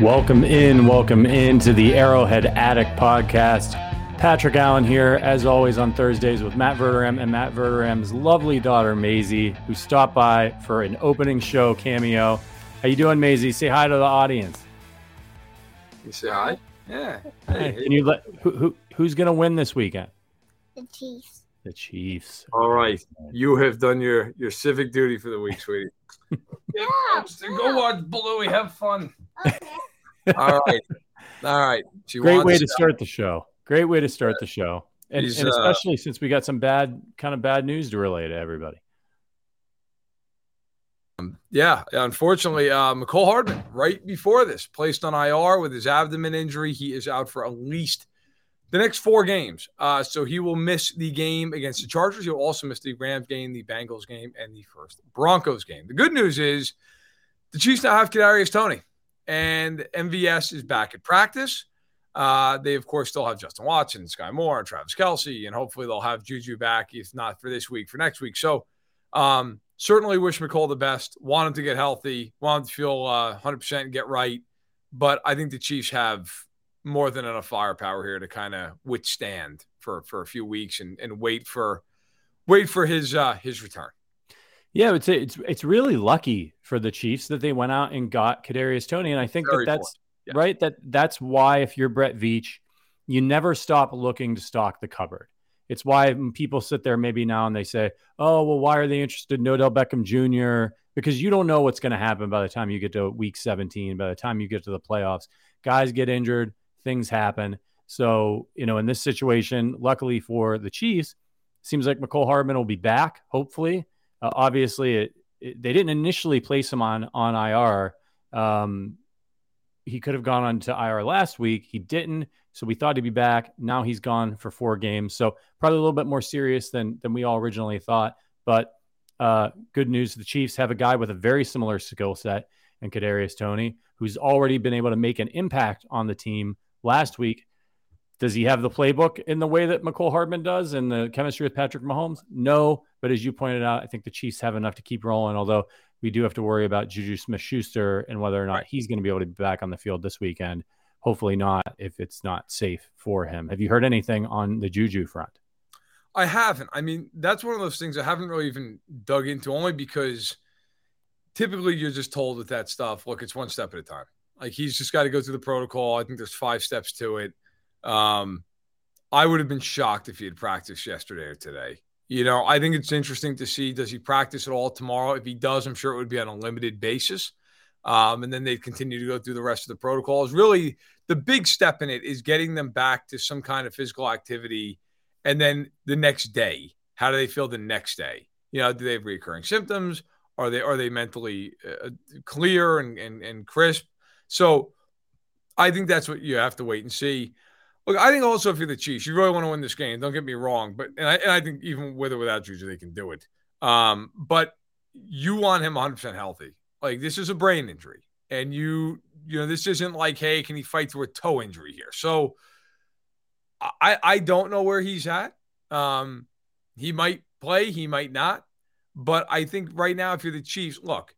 Welcome in, welcome in to the Arrowhead Addict podcast. Patrick Allen here, as always, on Thursdays with Matt Verderame and Matt Verderame's lovely daughter Maisie, who stopped by for an opening show cameo. How you doing, Maisie? Say hi to the audience. You say hi? Yeah. Hey, Can you let who, who who's gonna win this weekend? The Chiefs. The Chiefs. All right. You have done your your civic duty for the week, sweetie. Yeah. Go watch Bluey. Have fun. Okay. All right. All right. She Great way to start the show. Great way to start the show, and, He's, and uh, especially since we got some bad kind of bad news to relay to everybody. Yeah, unfortunately, uh, Mecole Hardman, right before this, placed on IR with his abdomen injury. He is out for at least the next four games. Uh, so he will miss the game against the Chargers. He'll also miss the Rams game, the Bengals game, and the first Broncos game. The good news is the Chiefs now have Kadarius Toney, and MVS is back at practice. Uh, they, of course, still have Justin Watson, Skyy Moore, and Travis Kelce, and hopefully they'll have Juju back, if not for this week, for next week. So, um, certainly wish Mecole the best. Want him to get healthy. Want him to feel uh, 100% and get right. But I think the Chiefs have more than enough firepower here to kind of withstand for for a few weeks and and wait for wait for his uh, his return. Yeah, I would say it's it's really lucky for the Chiefs that they went out and got Kadarius Toney, and I think Very that that's Yes. right. That that's why if you're Brett Veach, you never stop looking to stock the cupboard. It's why people sit there maybe now and they say, "Oh, well, why are they interested in Odell Beckham Jr.?" Because you don't know what's going to happen by the time you get to Week 17. By the time you get to the playoffs, guys get injured, things happen. So you know, in this situation, luckily for the Chiefs, seems like Mecole Hardman will be back. Hopefully, uh, obviously, it, it, they didn't initially place him on on IR. Um, he could have gone on to IR last week. He didn't, so we thought he'd be back. Now he's gone for four games, so probably a little bit more serious than than we all originally thought. But uh, good news: the Chiefs have a guy with a very similar skill set and Kadarius Toney, who's already been able to make an impact on the team last week. Does he have the playbook in the way that Mecole Hardman does and the chemistry with Patrick Mahomes? No, but as you pointed out, I think the Chiefs have enough to keep rolling. Although we do have to worry about Juju Smith Schuster and whether or not he's going to be able to be back on the field this weekend. Hopefully not, if it's not safe for him. Have you heard anything on the Juju front? I haven't. I mean, that's one of those things I haven't really even dug into, only because typically you're just told with that stuff, look, it's one step at a time. Like he's just got to go through the protocol. I think there's five steps to it. Um, I would have been shocked if he had practiced yesterday or today. You know, I think it's interesting to see does he practice at all tomorrow? If he does, I'm sure it would be on a limited basis. Um, and then they'd continue to go through the rest of the protocols. Really, the big step in it is getting them back to some kind of physical activity. And then the next day, how do they feel the next day? You know, do they have recurring symptoms? Are they are they mentally uh, clear and, and and crisp? So, I think that's what you have to wait and see. Look, I think also if you're the Chiefs, you really want to win this game. Don't get me wrong, but and I, and I think even with or without Juju, they can do it. Um, but you want him 100 percent healthy. Like this is a brain injury, and you you know this isn't like hey, can he fight through a toe injury here? So I I don't know where he's at. Um, he might play, he might not, but I think right now if you're the Chiefs, look,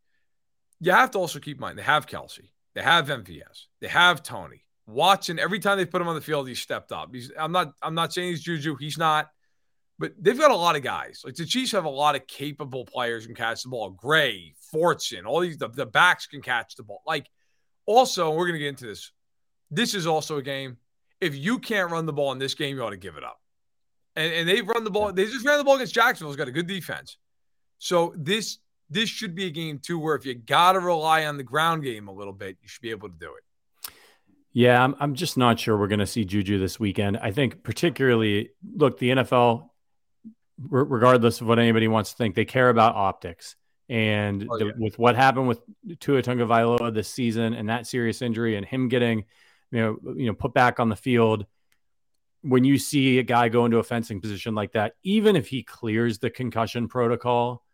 you have to also keep in mind they have Kelce, they have MVS, they have Toney. Watson, every time they put him on the field, he stepped up. He's I'm not I'm not saying he's Juju, he's not, but they've got a lot of guys. Like the Chiefs have a lot of capable players can catch the ball. Gray, Fortson, all these the, the backs can catch the ball. Like also, we're gonna get into this. This is also a game. If you can't run the ball in this game, you ought to give it up. And, and they've run the ball. They just ran the ball against Jacksonville. It's got a good defense. So this this should be a game too where if you got to rely on the ground game a little bit, you should be able to do it. Yeah, I'm, I'm just not sure we're going to see Juju this weekend. I think, particularly, look, the NFL, regardless of what anybody wants to think, they care about optics. And oh, yeah. the, with what happened with Tua Tagovailoa this season and that serious injury and him getting, you know, you know, put back on the field, when you see a guy go into a fencing position like that, even if he clears the concussion protocol,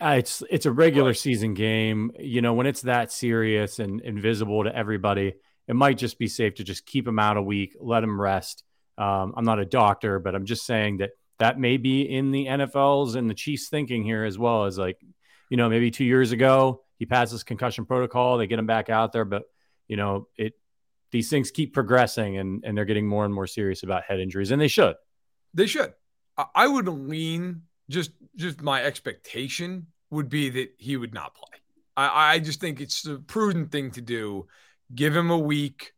uh, it's it's a regular right. season game. You know, when it's that serious and invisible to everybody, it might just be safe to just keep him out a week, let him rest. Um, I'm not a doctor, but I'm just saying that that may be in the NFL's and the Chiefs thinking here as well as like, you know, maybe two years ago he passes concussion protocol, they get him back out there, but you know, it these things keep progressing and and they're getting more and more serious about head injuries, and they should. They should. I would lean just just my expectation would be that he would not play. I, I just think it's the prudent thing to do. Give him a week,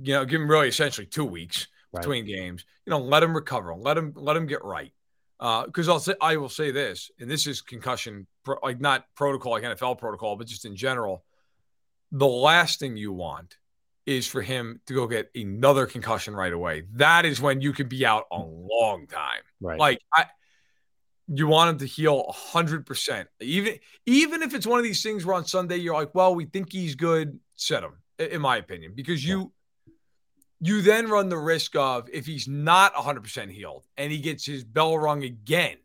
you know, give him really essentially two weeks right. between games. You know, let him recover, let him let him get right. Because uh, I'll say I will say this, and this is concussion, pro, like not protocol, like NFL protocol, but just in general. The last thing you want is for him to go get another concussion right away. That is when you could be out a long time. Right. Like I you want him to heal 100%. Even even if it's one of these things where on Sunday you're like, "Well, we think he's good," set him in my opinion because you yeah. you then run the risk of if he's not 100% healed and he gets his bell rung again.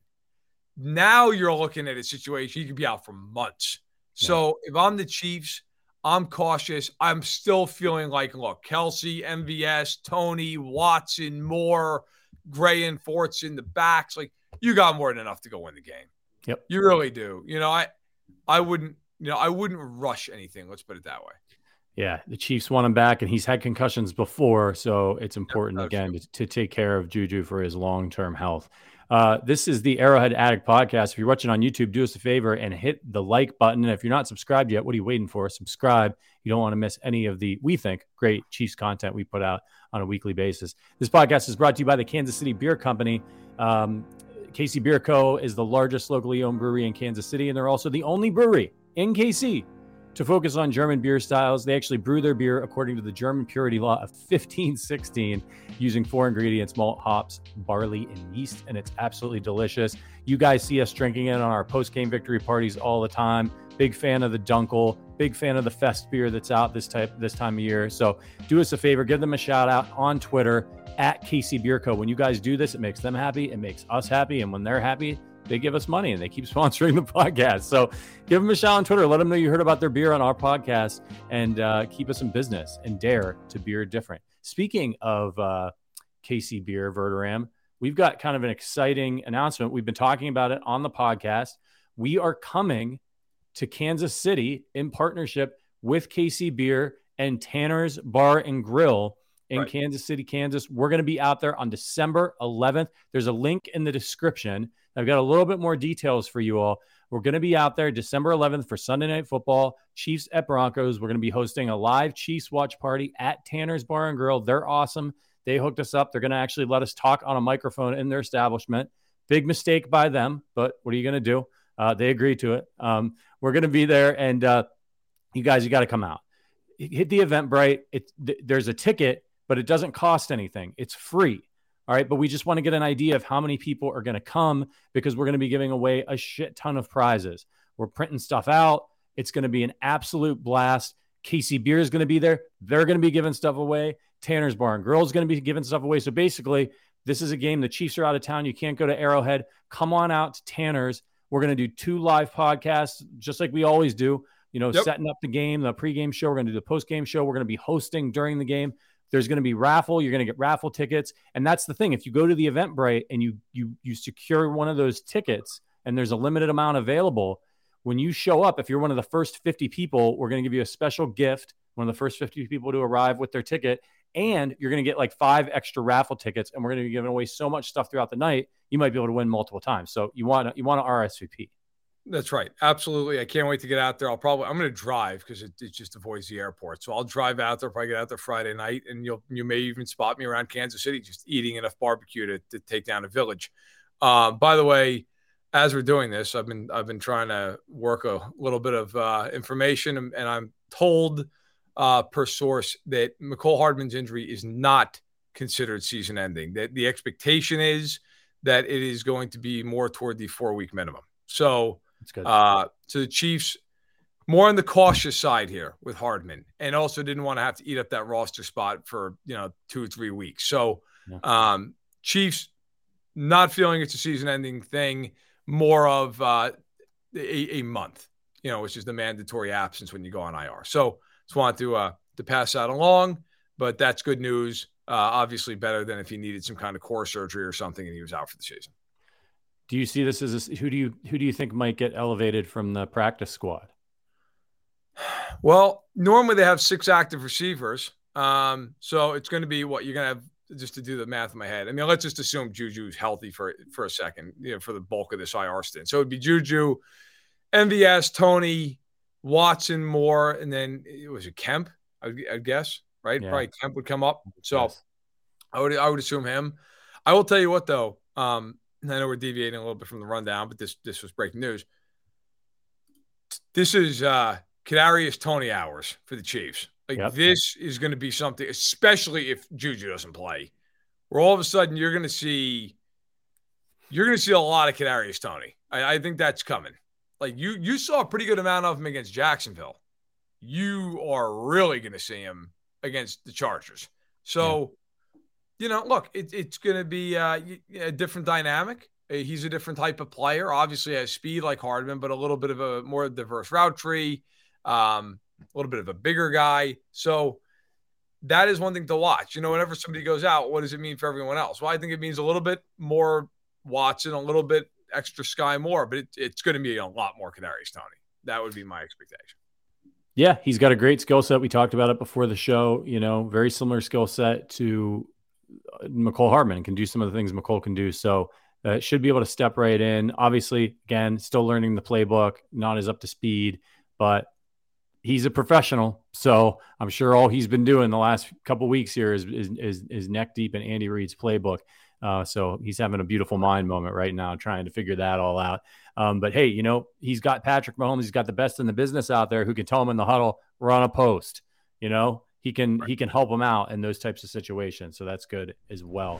Now you're looking at a situation he could be out for months. Yeah. So if I'm the Chiefs, I'm cautious. I'm still feeling like, look, Kelce, MVS, Toney, Watson, Moore, Gray, and Fortson the backs, like you got more than enough to go win the game. Yep. You really do. You know, I I wouldn't, you know, I wouldn't rush anything. Let's put it that way. Yeah, the Chiefs want him back, and he's had concussions before, so it's important yep, again to, to, take care of Juju for his long term health. Uh, this is the Arrowhead Addict podcast. If you're watching on YouTube, do us a favor and hit the like button. And if you're not subscribed yet, what are you waiting for? Subscribe. You don't want to miss any of the, we think, great Chiefs content we put out on a weekly basis. This podcast is brought to you by the Kansas City Bier Company. Um, KC Bier Co. is the largest locally owned brewery in Kansas City, and they're also the only brewery in KC to focus on German beer styles. They actually brew their beer according to the German purity law of 1516 using four ingredients malt, hops, barley, and yeast, and it's absolutely delicious. You guys see us drinking it on our post game victory parties all the time. Big fan of the Dunkel, big fan of the Fest beer that's out this type this time of year. So do us a favor, give them a shout out on Twitter at KC Bier Co. When you guys do this, it makes them happy, it makes us happy, and when they're happy, they give us money and they keep sponsoring the podcast. So give them a shout on Twitter. Let them know you heard about their beer on our podcast and uh, keep us in business and dare to beer different. Speaking of uh, KC Bier, Verderame, we've got kind of an exciting announcement. We've been talking about it on the podcast. We are coming to Kansas City in partnership with KC Bier and Tanner's Bar and Grill in right. Kansas City, Kansas. We're going to be out there on December 11th. There's a link in the description. I've got a little bit more details for you all. We're going to be out there December 11th for Sunday Night Football, Chiefs at Broncos. We're going to be hosting a live Chiefs watch party at Tanner's Bar and Grill. They're awesome. They hooked us up. They're going to actually let us talk on a microphone in their establishment. Big mistake by them, but what are you going to do? Uh, they agreed to it. Um, we're going to be there, and uh, you guys, you got to come out. Hit the Eventbrite. It, th- there's a ticket but it doesn't cost anything. It's free. All right. But we just want to get an idea of how many people are going to come because we're going to be giving away a shit ton of prizes. We're printing stuff out. It's going to be an absolute blast. KC Bier is going to be there. They're going to be giving stuff away. Tanner's Bar and Grill is going to be giving stuff away. So basically, this is a game. The Chiefs are out of town. You can't go to Arrowhead. Come on out to Tanner's. We're going to do two live podcasts, just like we always do. You know, yep. setting up the game, the pregame show. We're going to do the postgame show. We're going to be hosting during the game. There's going to be raffle. You're going to get raffle tickets, and that's the thing. If you go to the Eventbrite and you you you secure one of those tickets, and there's a limited amount available, when you show up, if you're one of the first 50 people, we're going to give you a special gift. One of the first 50 people to arrive with their ticket, and you're going to get like five extra raffle tickets, and we're going to be giving away so much stuff throughout the night. You might be able to win multiple times. So you want to you want to RSVP. That's right. Absolutely. I can't wait to get out there. I'll probably I'm going to drive because it, it, just avoids the airport. So I'll drive out there. Probably get out there Friday night, and you'll you may even spot me around Kansas City, just eating enough barbecue to, to take down a village. Uh, by the way, as we're doing this, I've been I've been trying to work a little bit of uh, information, and, and, I'm told uh, per source that Mecole Hardman's injury is not considered season ending. That the expectation is that it is going to be more toward the four week minimum. So that's good. Uh, so the Chiefs more on the cautious side here with Hardman, and also didn't want to have to eat up that roster spot for you know two or three weeks. So yeah. um, Chiefs not feeling it's a season-ending thing, more of uh, a, a, month, you know, which is the mandatory absence when you go on IR. So just wanted to uh, to pass that along, but that's good news. Uh, obviously, better than if he needed some kind of core surgery or something and he was out for the season. Do you see this as a, who do you who do you think might get elevated from the practice squad? Well, normally they have six active receivers, um, so it's going to be what you're going to have just to do the math in my head. I mean, let's just assume Juju's healthy for for a second, you know, for the bulk of this IR stint. So it'd be Juju, MVS, Toney, Watson, Moore, and then it was it Kemp, I, I guess, right? Yeah. Probably Kemp would come up. So yes. I would I would assume him. I will tell you what though, um, I know we're deviating a little bit from the rundown, but this this was breaking news. This is uh Kadarius Toney hours for the Chiefs. Like yep. this is going to be something, especially if Juju doesn't play, where all of a sudden you're going to see you're going to see a lot of Kadarius Toney. I, I, think that's coming. Like you you saw a pretty good amount of him against Jacksonville. You are really going to see him against the Chargers. So you know, look, it, it's going to be uh, a different dynamic. Uh, he's a different type of player. Obviously, has speed like Hardman, but a little bit of a more diverse route tree, um, a little bit of a bigger guy. So that is one thing to watch. You know, whenever somebody goes out, what does it mean for everyone else? Well, I think it means a little bit more Watson, a little bit extra Skyy Moore, but it, it's going to be a lot more Kadarius, Toney. That would be my expectation. Yeah, he's got a great skill set. We talked about it before the show. You know, very similar skill set to Mecole Hardman can do some of the things Mecole can do. So uh, should be able to step right in. Obviously, again, still learning the playbook, not as up to speed, but he's a professional. So I'm sure all he's been doing the last couple weeks here is, is, is, is neck deep in Andy Reid's playbook. Uh, so he's having a beautiful mind moment right now, trying to figure that all out. Um, but hey, you know, he's got Patrick Mahomes. He's got the best in the business out there who can tell him in the huddle, run a post. You know, he can right. he can help them out in those types of situations. So that's good as well.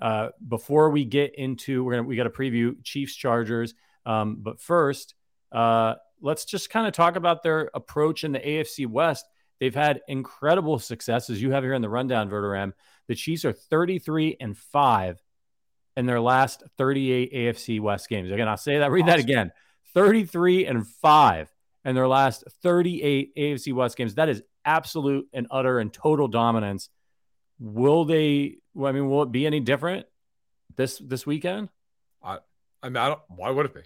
Uh, before we get into, we're gonna we got to preview Chiefs Chargers. Um, but first, uh, let's just kind of talk about their approach in the AFC West. They've had incredible success, as you have here in the rundown, Verderame. The Chiefs are 33 and five in their last 38 AFC West games. Again, I'll say that. Read awesome. that again. 33 and five in their last 38 AFC West games. That is absolute and utter and total dominance. Will they I mean, will it be any different this this weekend? I, I mean, I don't. Why would it be?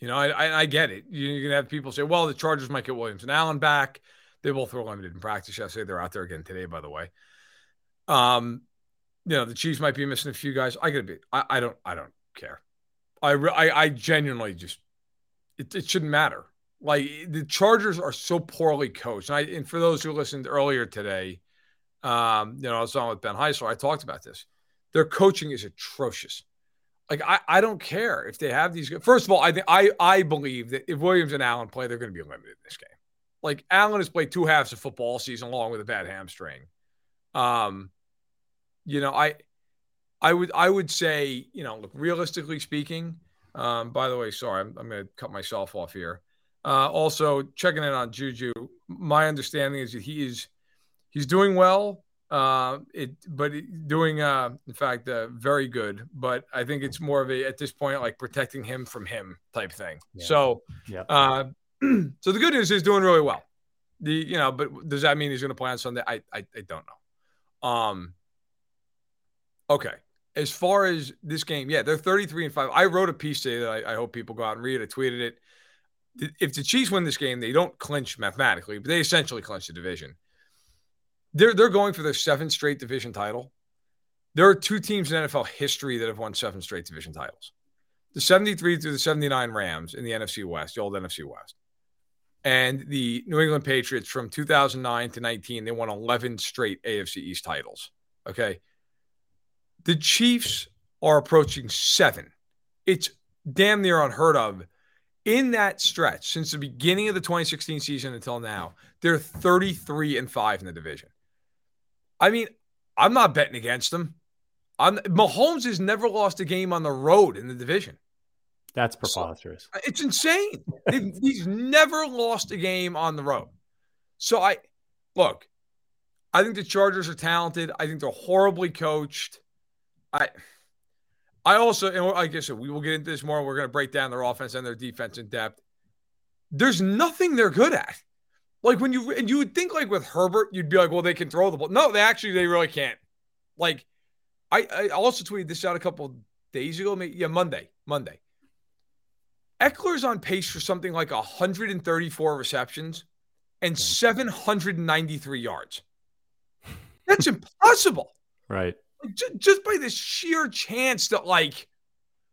You know, I, I, I get it. You're gonna have people say, "Well, the Chargers might get Williams and Allen back." They both were limited in practice yesterday. They're out there again today, by the way. Um, you know, the Chiefs might be missing a few guys. I gotta be. I, I don't. I don't care. I, I, I genuinely just. It, it shouldn't matter. Like the Chargers are so poorly coached. And, I, and for those who listened earlier today, um, you know, I was on with Ben Heisler. I talked about this. Their coaching is atrocious. Like I, I don't care if they have these. First of all, I think I I believe that if Williams and Allen play, they're going to be limited in this game. Like Allen has played two halves of football season along with a bad hamstring. Um, you know, I I would I would say, you know, look, realistically speaking, um, by the way, sorry, I'm, I'm going to cut myself off here. Uh, also, checking in on Juju. My understanding is that he is he's doing well. Uh, it, but doing, uh, in fact, uh, very good. But I think it's more of a at this point like protecting him from him type thing. Yeah. So, yeah. Uh, so the good news is doing really well. The you know, but does that mean he's going to play on Sunday? I, I I don't know. Um. Okay. As far as this game, yeah, they're 33 and 5. I wrote a piece today that I, I hope people go out and read. I tweeted it if the Chiefs win this game, they don't clinch mathematically, but they essentially clinch the division. They're they're going for their seventh straight division title. There are two teams in NFL history that have won seven straight division titles. The 73 through the 79 Rams in the NFC West, the old NFC West. And the New England Patriots from 2009 to 19, they won 11 straight AFC East titles. Okay. The Chiefs are approaching seven. It's damn near unheard of in that stretch since the beginning of the 2016 season until now, they're 33 and 5 in the division. I mean, I'm not betting against them. I'm, Mahomes has never lost a game on the road in the division. That's preposterous. So, it's insane. he's never lost a game on the road. So I look, I think the Chargers are talented. I think they're horribly coached. I I also, and like I said, we will get into this more. We're going to break down their offense and their defense in depth. There's nothing they're good at. Like when you and you would think like with Herbert, you'd be like, well, they can throw the ball. No, they actually they really can't. Like I, I also tweeted this out a couple days ago. Maybe, yeah, Monday, Monday. Ekeler's on pace for something like 134 receptions and 793 yards. That's impossible. Right just by the sheer chance that like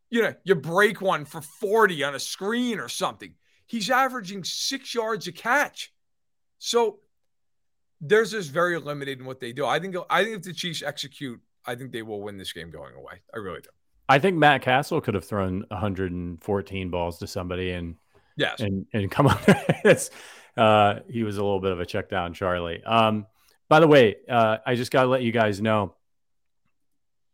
you know you break one for 40 on a screen or something he's averaging six yards a catch so there's just very limited in what they do. I think i think if the chiefs execute i think they will win this game going away. I really do. I think matt cassel could have thrown 114 balls to somebody and yes. and and come on uh he was a little bit of a check down charlie. Um by the way uh i just gotta let you guys know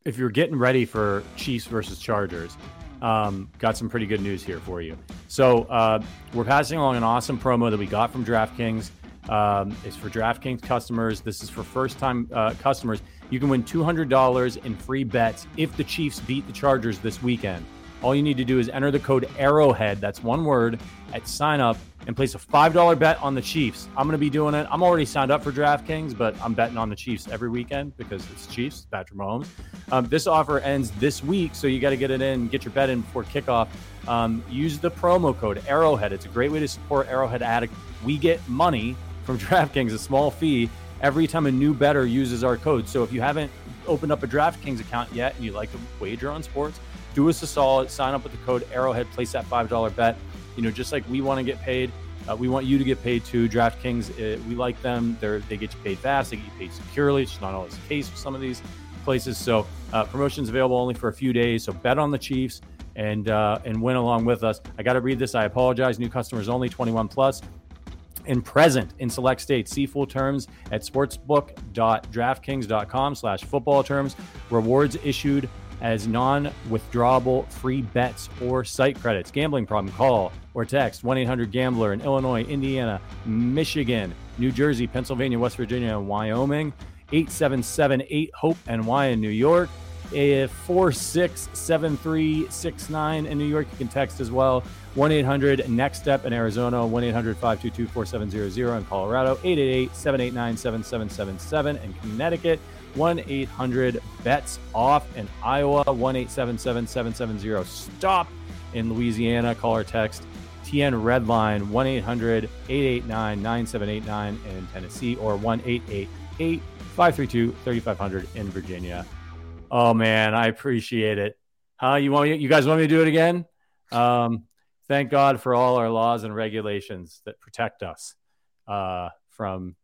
if you're getting ready for Chiefs versus Chargers, um, got some pretty good news here for you. So uh, we're passing along an awesome promo that we got from DraftKings. Um, it's for DraftKings customers. This is for first-time uh, customers. You can win $200 in free bets if the Chiefs beat the Chargers this weekend. All you need to do is enter the code Arrowhead. That's one word at sign up and place a $5 bet on the Chiefs. I'm going to be doing it. I'm already signed up for DraftKings, but I'm betting on the Chiefs every weekend because it's Chiefs, Patrick Mahomes. Um, this offer ends this week, so you got to get it in, get your bet in before kickoff. Um, use the promo code Arrowhead. It's a great way to support Arrowhead Addict. We get money from DraftKings, a small fee, every time a new better uses our code. So if you haven't opened up a DraftKings account yet and you like to wager on sports, do us a solid, sign up with the code Arrowhead, place that $5 bet you know, just like we want to get paid, uh, we want you to get paid too. DraftKings, uh, we like them. They're, they get you paid fast. They get you paid securely. It's not always the case with some of these places. So uh, promotions available only for a few days. So bet on the Chiefs and uh, and win along with us. I got to read this. I apologize. New customers only, 21 plus and present in select states. See full terms at sportsbook.draftkings.com slash football terms. Rewards issued as non-withdrawable free bets or site credits. Gambling problem? Call or text 1-800-GAMBLER in Illinois, Indiana, Michigan, New Jersey, Pennsylvania, West Virginia, and Wyoming. 877-8-HOPE NY in New York. 467369 in New York. You can text as well. 1 800 Next Step in Arizona, 1 800 522 4700 in Colorado, 888 789 7777 in Connecticut, 1 800 bets off in Iowa, 1 877 770 stop in Louisiana. Call or text TN Redline 1 800 889 9789 in Tennessee or 1 888 532 3500 in Virginia. Oh man, I appreciate it. Huh? You want you guys want me to do it again? Um, thank God for all our laws and regulations that protect us uh, from.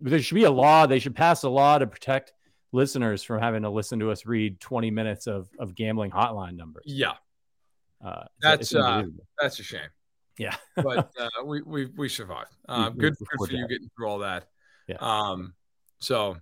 There should be a law. They should pass a law to protect listeners from having to listen to us read 20 minutes of, of gambling hotline numbers. Yeah, Uh, That's, uh, that's a shame. yeah. but uh, we we we survived. Um, we- good, we good for you getting through all that. Yeah. Um. So,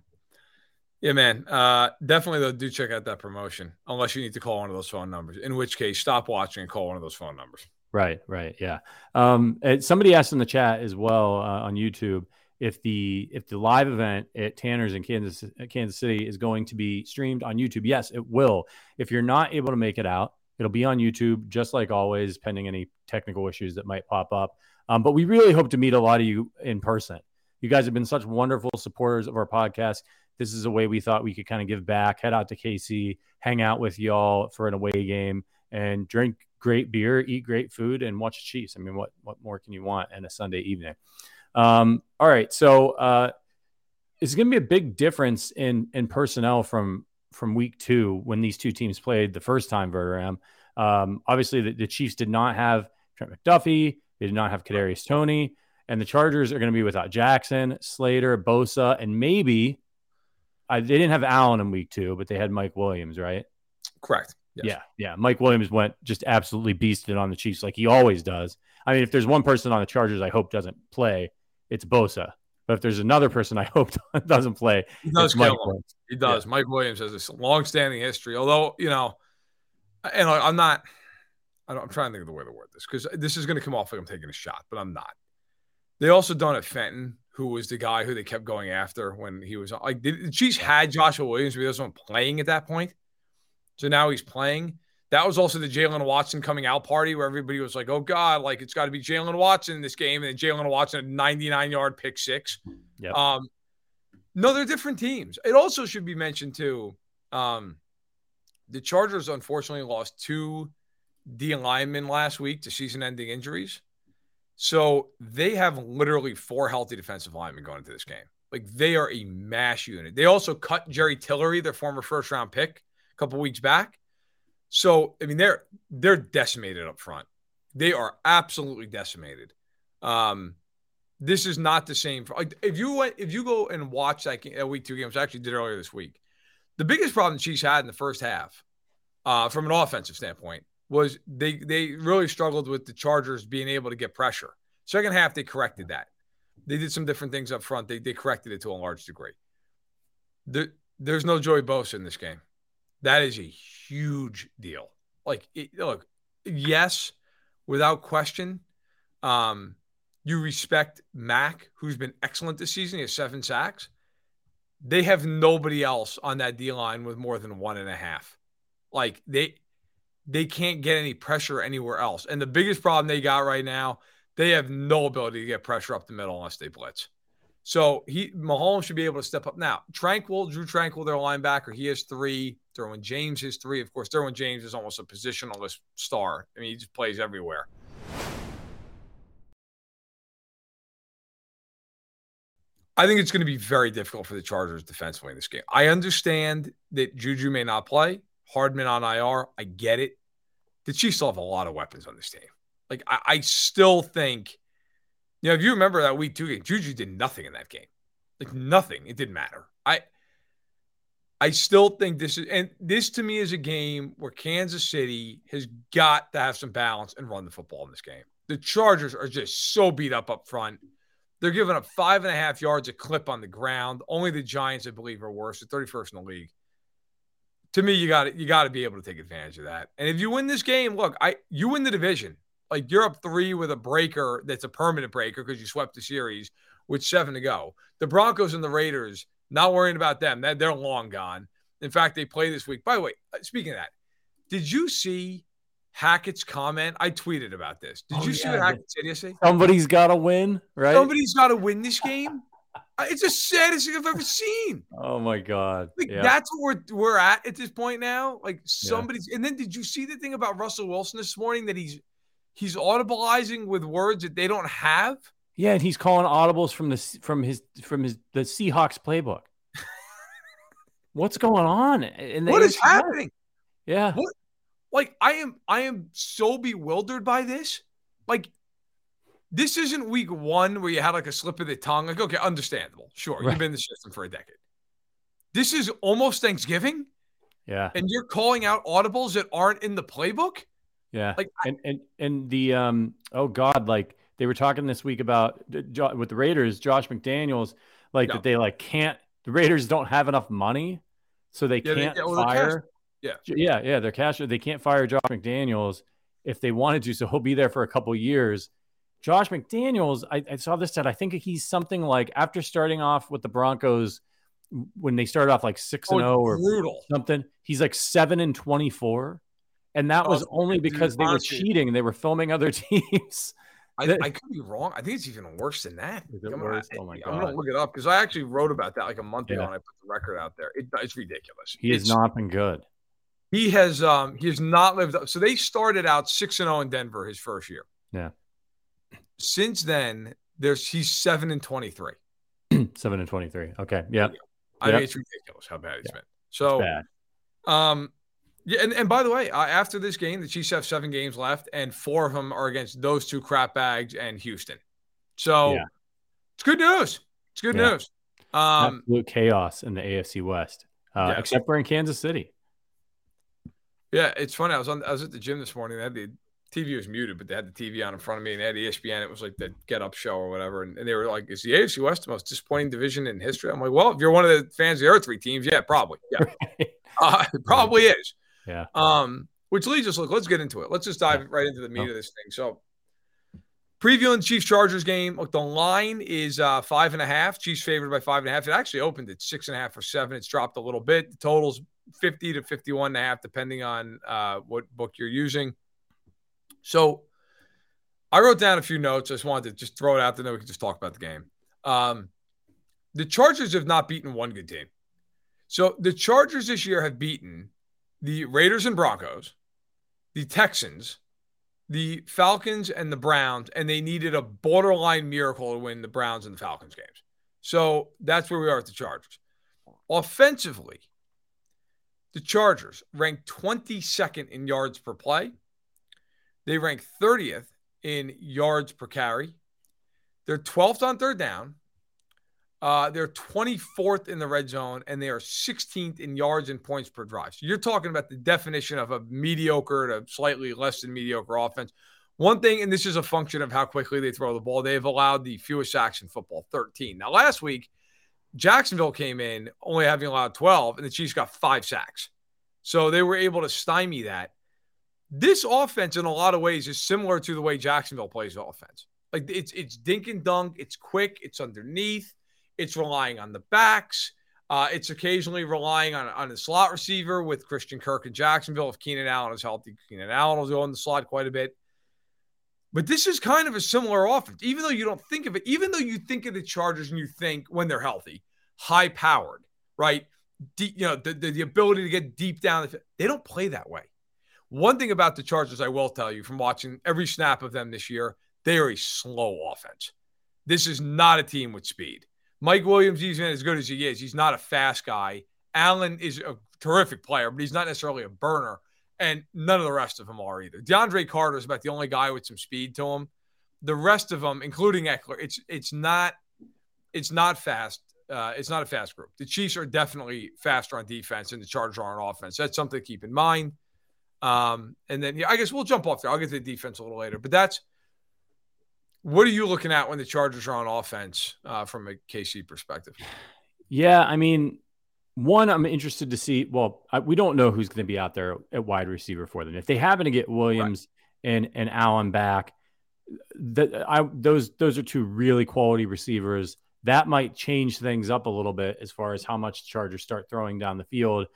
yeah, man. Uh, definitely though, do check out that promotion. Unless you need to call one of those phone numbers, in which case, stop watching and call one of those phone numbers. Right, right, yeah. Um, somebody asked in the chat as well uh, on YouTube if the if the live event at Tanner's in Kansas Kansas City is going to be streamed on YouTube. Yes, it will. If you're not able to make it out, it'll be on YouTube, just like always, pending any technical issues that might pop up. Um, but we really hope to meet a lot of you in person. You guys have been such wonderful supporters of our podcast. This is a way we thought we could kind of give back, head out to KC, hang out with y'all for an away game, and drink great beer, eat great food, and watch the Chiefs. I mean, what what more can you want in a Sunday evening? Um, all right, so uh, it's going to be a big difference in in personnel from from week two when these two teams played the first time. Verderame. Um, obviously, the, the Chiefs did not have Trent McDuffie. They did not have Kadarius Tony, and the Chargers are going to be without Jackson, Slater, Bosa, and maybe. I, they didn't have Allen in week two, but they had Mike Williams, right? Correct. Yes. Yeah, yeah. Mike Williams went just absolutely beasted on the Chiefs like he always does. I mean, if there's one person on the Chargers I hope doesn't play, it's Bosa. But if there's another person I hope doesn't play, He does it's Mike. Williams. He does. Mike Williams has this long-standing history. Although you know, and I'm not. I don't, I'm trying to think of the way to word this because this is going to come off like I'm taking a shot, but I'm not. They also done it Fenton, who was the guy who they kept going after when he was like the Chiefs had Joshua Williams, but he wasn't playing at that point. So now he's playing. That was also the Jaylen Watson coming out party where everybody was like, "Oh God, like it's got to be Jaylen Watson in this game," and then Jaylen Watson a 99 yard pick six. Yep. Um, no, they're different teams. It also should be mentioned too. Um, the Chargers unfortunately lost two D linemen last week to season-ending injuries, so they have literally four healthy defensive linemen going into this game. Like they are a mash unit. They also cut Jerry Tillery, their former first-round pick, a couple weeks back. So I mean, they're they're decimated up front. They are absolutely decimated. Um, this is not the same. For, like if you went, if you go and watch that, game, that week two game, which I actually did earlier this week, the biggest problem the Chiefs had in the first half, uh, from an offensive standpoint, was they they really struggled with the Chargers being able to get pressure. Second half, they corrected that. They did some different things up front. They they corrected it to a large degree. There, there's no Joey Bosa in this game. That is a huge deal. Like, it, look, yes, without question. Um, you respect Mack, who's been excellent this season. He has seven sacks. They have nobody else on that D line with more than one and a half. Like they they can't get any pressure anywhere else. And the biggest problem they got right now, they have no ability to get pressure up the middle unless they blitz. So he Mahomes should be able to step up. Now, Tranquill, Drew Tranquill, their linebacker, he has three. Derwin James has three. Of course, Derwin James is almost a positionalist star. I mean, he just plays everywhere. I think it's going to be very difficult for the Chargers defensively in this game. I understand that Juju may not play, Hardman on IR. I get it. The Chiefs still have a lot of weapons on this team. Like, I, I still think, you know, if you remember that week two game, Juju did nothing in that game. Like, nothing. It didn't matter. I, I still think this is, and this to me is a game where Kansas City has got to have some balance and run the football in this game. The Chargers are just so beat up up front. They're giving up five and a half yards a clip on the ground. Only the Giants, I believe, are worse. They're 31st in the league. To me, you got to you got to be able to take advantage of that. And if you win this game, look, I you win the division. Like you're up three with a breaker that's a permanent breaker because you swept the series with seven to go. The Broncos and the Raiders, not worrying about them. They're, they're long gone. In fact, they play this week. By the way, uh, speaking of that, did you see Hackett's comment? I tweeted about this. Did Oh, you see yeah, what the- Hackett said yesterday? Somebody's got to win, right? Somebody's got to win this game. It's the saddest thing I've ever seen. oh my god. Like yeah. that's what we're we're at at this point now. Like somebody's. And then did you see the thing about Russell Wilson this morning that he's he's audibilizing with words that they don't have? yeah, and he's calling audibles from the from his from his the Seahawks playbook. What's going on? And What is happening? Yeah. What- Like I am, I am so bewildered by this. Like this isn't week one where you had like a slip of the tongue. Like, okay, understandable. Sure, Right. you've been in the system for a decade. This is almost Thanksgiving, Yeah. and you're calling out audibles that aren't in the playbook. Yeah. Like, and and and the um oh god, like they were talking this week about with the Raiders, Josh McDaniels, like Yeah. that they like can't the Raiders don't have enough money, so they Yeah, can't yeah, well, they're fire. yeah. yeah, yeah, they're cash. They can't fire Josh McDaniels if they wanted to, so he'll be there for a couple years. Josh McDaniels, I, I saw this stat. I think he's something like after starting off with the Broncos when they started off like six and Oh, zero or brutal. something. He's like seven and twenty four, and that Oh, was only because they were cheating. They were filming other teams. I, That- I could be wrong. I think it's even worse than that. worse? Gonna, Oh my I'm gonna look it up because I actually wrote about that like a month ago and I put the record out there. It, it's ridiculous. He has It's- not been good. He has um he has not lived up. So they started out six and zero in Denver his first year. Yeah. Since then, there's he's seven and twenty three. Seven and twenty three. Okay, yeah, I Yep. mean, it's ridiculous how bad it's been. So, bad. um, yeah, and, and by the way, uh, after this game, the Chiefs have seven games left, and four of them are against those two crap bags and Houston. So, Yeah. it's good news. It's good Yeah. news. Um, Absolute chaos in the AFC West, uh, Yeah. except for in Kansas City. Yeah, it's funny. I was on. I was at the gym this morning. They had the TV was muted, but they had the TV on in front of me, and they had ESPN. It was like the Get Up show or whatever, and, and they were like, "Is the AFC West the most disappointing division in history?" I'm like, "Well, if you're one of the fans of the other three teams, yeah, probably, yeah, uh, it probably is." Yeah. Um, which leads us. Look, let's get into it. Let's just dive right into the meat of this thing. So, previewing the Chiefs Chargers game. Look, the line is uh, five and a half. Chiefs favored by five and a half. It actually opened at six and a half or seven. It's dropped a little bit. The totals 50 to 51 and a half, depending on uh, what book you're using. So I wrote down a few notes. I just wanted to just throw it out there, then we can just talk about the game. Um, the Chargers have not beaten one good team. So the Chargers this year have beaten the Raiders and Broncos, the Texans, the Falcons, and the Browns, and they needed a borderline miracle to win the Browns and the Falcons games. So that's where we are with the Chargers. Offensively, the Chargers rank 22nd in yards per play. They rank 30th in yards per carry. They're 12th on third down. Uh, they're 24th in the red zone, and they are 16th in yards and points per drive. So you're talking about the definition of a mediocre to slightly less than mediocre offense. One thing, and this is a function of how quickly they throw the ball, they've allowed the fewest sacks in football, 13. Now, last week, Jacksonville came in only having allowed 12, and the Chiefs got five sacks. So they were able to stymie that. This offense, in a lot of ways, is similar to the way Jacksonville plays offense. Like it's it's dink and dunk, it's quick, it's underneath, it's relying on the backs. Uh, it's occasionally relying on, on a slot receiver with Christian Kirk in Jacksonville. If Keenan Allen is healthy, Keenan Allen will go in the slot quite a bit. But this is kind of a similar offense, even though you don't think of it, even though you think of the Chargers and you think when they're healthy, high powered, right? Deep, you know, the, the, the ability to get deep down. They don't play that way. One thing about the Chargers, I will tell you from watching every snap of them this year, they are a slow offense. This is not a team with speed. Mike Williams, even as good as he is, he's not a fast guy. Allen is a terrific player, but he's not necessarily a burner. And none of the rest of them are either. DeAndre Carter is about the only guy with some speed to him. The rest of them, including Ekeler, it's it's not it's not fast. Uh, it's not a fast group. The Chiefs are definitely faster on defense, and the Chargers are on offense. That's something to keep in mind. Um, and then yeah, I guess we'll jump off there. I'll get to the defense a little later, but that's what are you looking at when the Chargers are on offense uh, from a KC perspective? Yeah, I mean, one, I'm interested to see. Well, I, we don't know who's going to be out there at wide receiver for them. If they happen to get Williams right. and and Allen back, that I those those are two really quality receivers. That might change things up a little bit as far as how much Chargers start throwing down the field.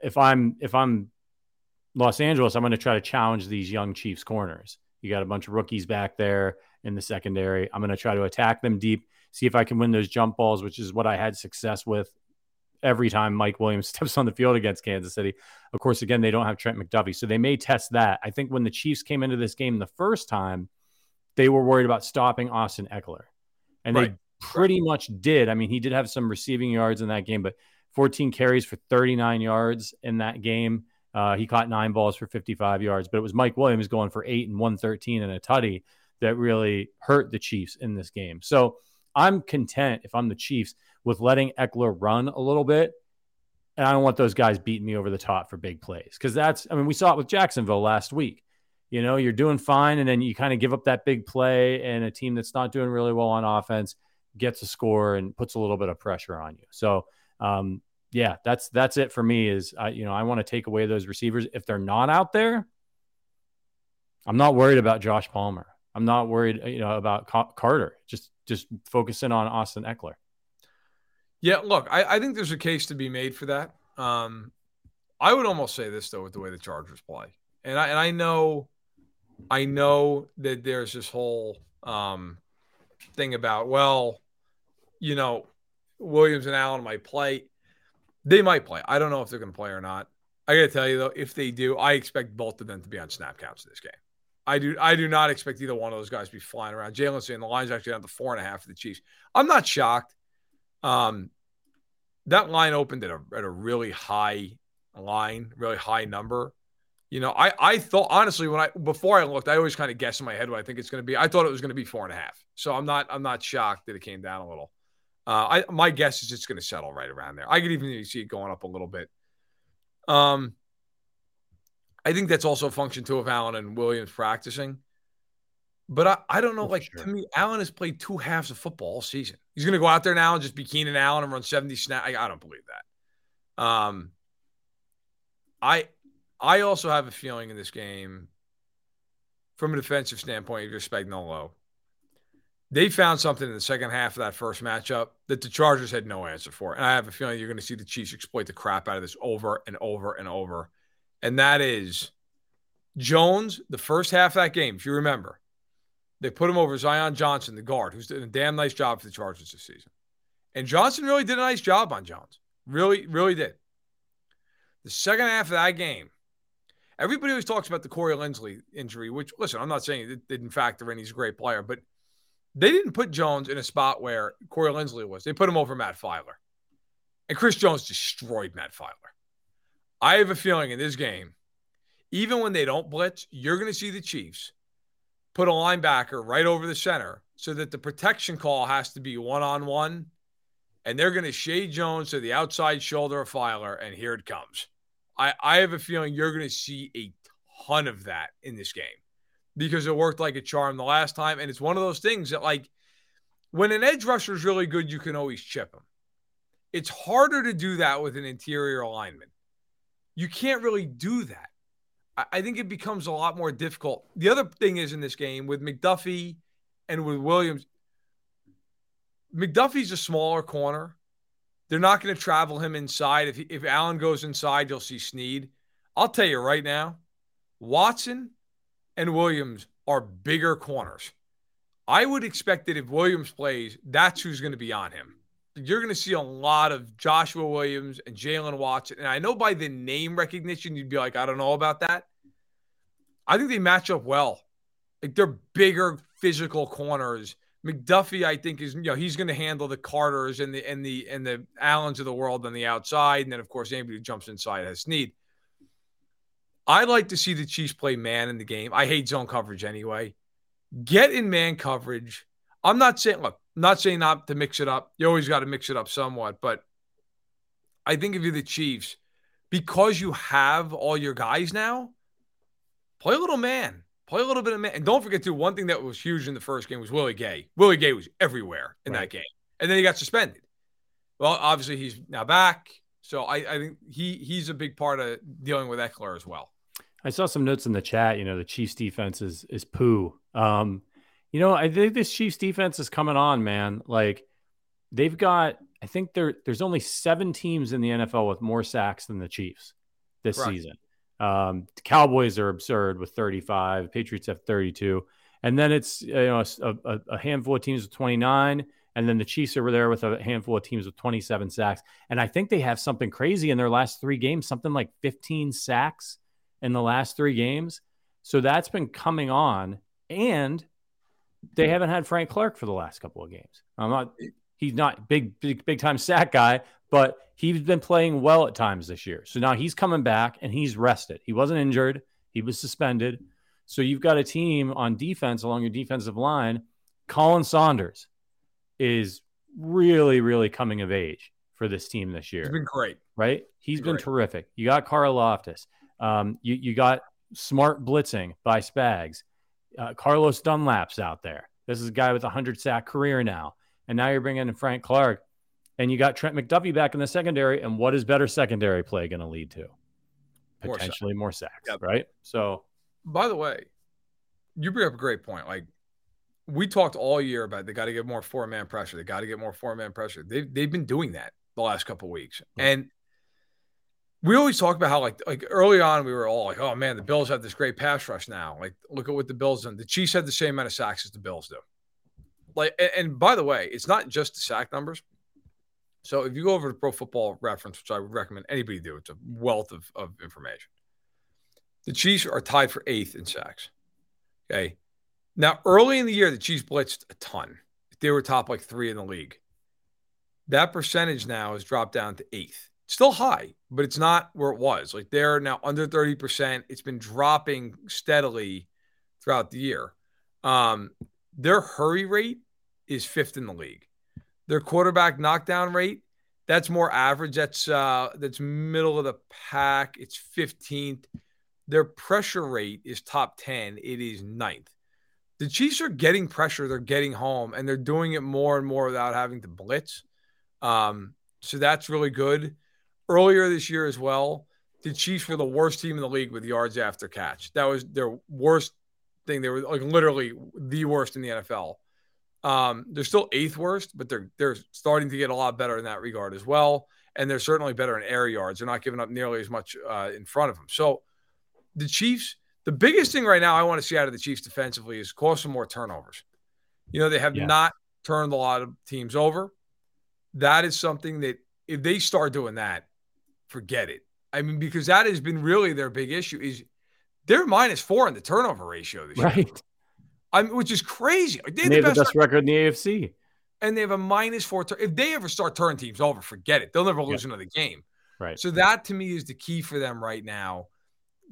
If I'm if I'm Los Angeles, I'm going to try to challenge these young Chiefs corners. You got a bunch of rookies back there in the secondary. I'm going to try to attack them deep, see if I can win those jump balls, which is what I had success with every time Mike Williams steps on the field against Kansas City. Of course, again, they don't have Trent McDuffie, so they may test that. I think when the Chiefs came into this game the first time, they were worried about stopping Austin Ekeler, and right. they pretty much did. I mean, he did have some receiving yards in that game, but 14 carries for 39 yards in that game. Uh, he caught nine balls for 55 yards, but it was Mike Williams going for eight and 113 and a tutty that really hurt the Chiefs in this game. So I'm content if I'm the Chiefs with letting Ekeler run a little bit. And I don't want those guys beating me over the top for big plays because that's, I mean, we saw it with Jacksonville last week. You know, you're doing fine, and then you kind of give up that big play, and a team that's not doing really well on offense gets a score and puts a little bit of pressure on you. So, um, yeah, that's that's it for me. Is I, you know, I want to take away those receivers if they're not out there. I'm not worried about Josh Palmer. I'm not worried, you know, about Carter. Just just focusing on Austin Ekeler. Yeah, look, I, I think there's a case to be made for that. Um, I would almost say this though, with the way the Chargers play, and I and I know, I know that there's this whole um, thing about well, you know, Williams and Allen might play. They might play. I don't know if they're going to play or not. I got to tell you though, if they do, I expect both of them to be on snap counts in this game. I do I do not expect either one of those guys to be flying around. Jalen saying the line's actually down to four and a half for the Chiefs. I'm not shocked. Um, that line opened at a at a really high line, really high number. You know, I I thought honestly when I before I looked, I always kind of guess in my head what I think it's going to be. I thought it was going to be four and a half. So I'm not I'm not shocked that it came down a little. Uh, I my guess is it's going to settle right around there. I could even see it going up a little bit. Um, I think that's also a function too of Allen and Williams practicing. But I, I don't know. Oh, like sure. to me, Allen has played two halves of football all season. He's going to go out there now and just be Keenan Allen and run seventy snaps. I, I don't believe that. Um, I I also have a feeling in this game, from a defensive standpoint, if you're Spagnuolo, they found something in the second half of that first matchup that the Chargers had no answer for. And I have a feeling you're going to see the Chiefs exploit the crap out of this over and over and over and that is Jones, the first half of that game, if you remember, they put him over Zion Johnson, the guard, who's doing a damn nice job for the Chargers this season. And Johnson really did a nice job on Jones. Really, really did. The second half of that game, everybody always talks about the Corey Linsley injury, which, listen, I'm not saying it didn't factor in. He's a great player, but they didn't put Jones in a spot where Corey Linsley was. They put him over Matt Feiler. And Chris Jones destroyed Matt Feiler. I have a feeling in this game, even when they don't blitz, you're going to see the Chiefs put a linebacker right over the center so that the protection call has to be one on one. And they're going to shade Jones to the outside shoulder of Feiler, and here it comes. I, I have a feeling you're going to see a ton of that in this game because it worked like a charm the last time. And it's one of those things that, like, when an edge rusher is really good, you can always chip him. It's harder to do that with an interior alignment you can't really do that. I, think it becomes a lot more difficult. The other thing is in this game with McDuffie and with Williams, McDuffie's a smaller corner. They're not going to travel him inside. If, if Allen goes inside, you'll see Sneed. I'll tell you right now, Watson and Williams are bigger corners. I would expect that if Williams plays, that's who's going to be on him you're going to see a lot of Joshua Williams and Jaylen Watson. And I know by the name recognition, you'd be like, I don't know about that. I think they match up well. Like they're bigger physical corners. McDuffie, I think, is you know he's going to handle the Carters and the and the and the Allens of the world on the outside, and then of course anybody who jumps inside has Sneed. I like to see the Chiefs play man in the game. I hate zone coverage anyway. Get in man coverage. I'm not saying look, not saying not to mix it up. You always got to mix it up somewhat, but I think if you're the Chiefs, because you have all your guys now, play a little man. Play a little bit of man. And don't forget, too, one thing that was huge in the first game was Willie Gay. Willie Gay was everywhere in right. that game. And then he got suspended. Well, obviously he's now back. So I, I think he he's a big part of dealing with Ekeler as well. I saw some notes in the chat. You know, the Chiefs defense is is poo. Um, you know, I think this Chiefs defense is coming on, man. Like they've got, I think there there's only seven teams in the NFL with more sacks than the Chiefs this right. season. Um, the Cowboys are absurd with 35. Patriots have 32, and then it's you know a, a, a handful of teams with 29, and then the Chiefs are there with a handful of teams with 27 sacks. And I think they have something crazy in their last three games, something like 15 sacks in the last three games. So that's been coming on, and they haven't had Frank Clark for the last couple of games. I'm not he's not big big big time sack guy, but he's been playing well at times this year. So now he's coming back and he's rested. He wasn't injured, he was suspended. So you've got a team on defense along your defensive line. Khalen Saunders is really, really coming of age for this team this year. He's been great. Right? He's been Great. terrific. You got Karlaftis. Um, you, you got smart blitzing by Spags. Uh, Carlos Dunlap's out there. This is a guy with a 100 sack career now. And now you're bringing in Frank Clark. And you got Trent McDuffie back in the secondary. And what is better secondary play going to lead to? More sacks. Potentially more sacks, Yep. right? So, By the way, you bring up a great point. Like we talked all year about they got to get more four man pressure. They got to get more four man pressure. They've they've been doing that the last couple of weeks, Yeah. and we always talk about how like like early on we were all like, oh man, the Bills have this great pass rush now. Like look at what the Bills done. The Chiefs had the same amount of sacks as the Bills do. Like and, and by the way, it's not just the sack numbers. So if you go over to Pro Football Reference, which I would recommend anybody do, it's a wealth of, of information. The Chiefs are tied for eighth in sacks. Okay. Now, early in the year, the Chiefs blitzed a ton. They were top like three in the league. That percentage now has dropped down to eighth. Still high, but it's not where it was. Like they're now under 30%. It's been dropping steadily throughout the year. Um, their hurry rate is fifth in the league. Their quarterback knockdown rate, that's more average. That's uh that's middle of the pack. It's 15th. Their pressure rate is top 10. It is ninth. The Chiefs are getting pressure. They're getting home, and they're doing it more and more without having to blitz. Um, so that's really good. Earlier this year as well, the Chiefs were the worst team in the league with yards after catch. That was their worst thing. They were like literally the worst in the NFL. Um, they're still eighth worst, but they're they're starting to get a lot better in that regard as well. And they're certainly better in air yards. They're not giving up nearly as much uh, in front of them. So the Chiefs, the biggest thing right now I want to see out of the Chiefs defensively is cause some more turnovers. You know, they have Yeah. not turned a lot of teams over. That is something that if they start doing that, forget it. I mean, because that has been really their big issue is they're minus four in the turnover ratio this year. right. I mean, which is crazy. They have, they have the the best, best record in the AFC. and they have a minus four. Tur- if they ever start turning teams over, forget it. They'll never lose another game. Right. So that to me is the key for them right now.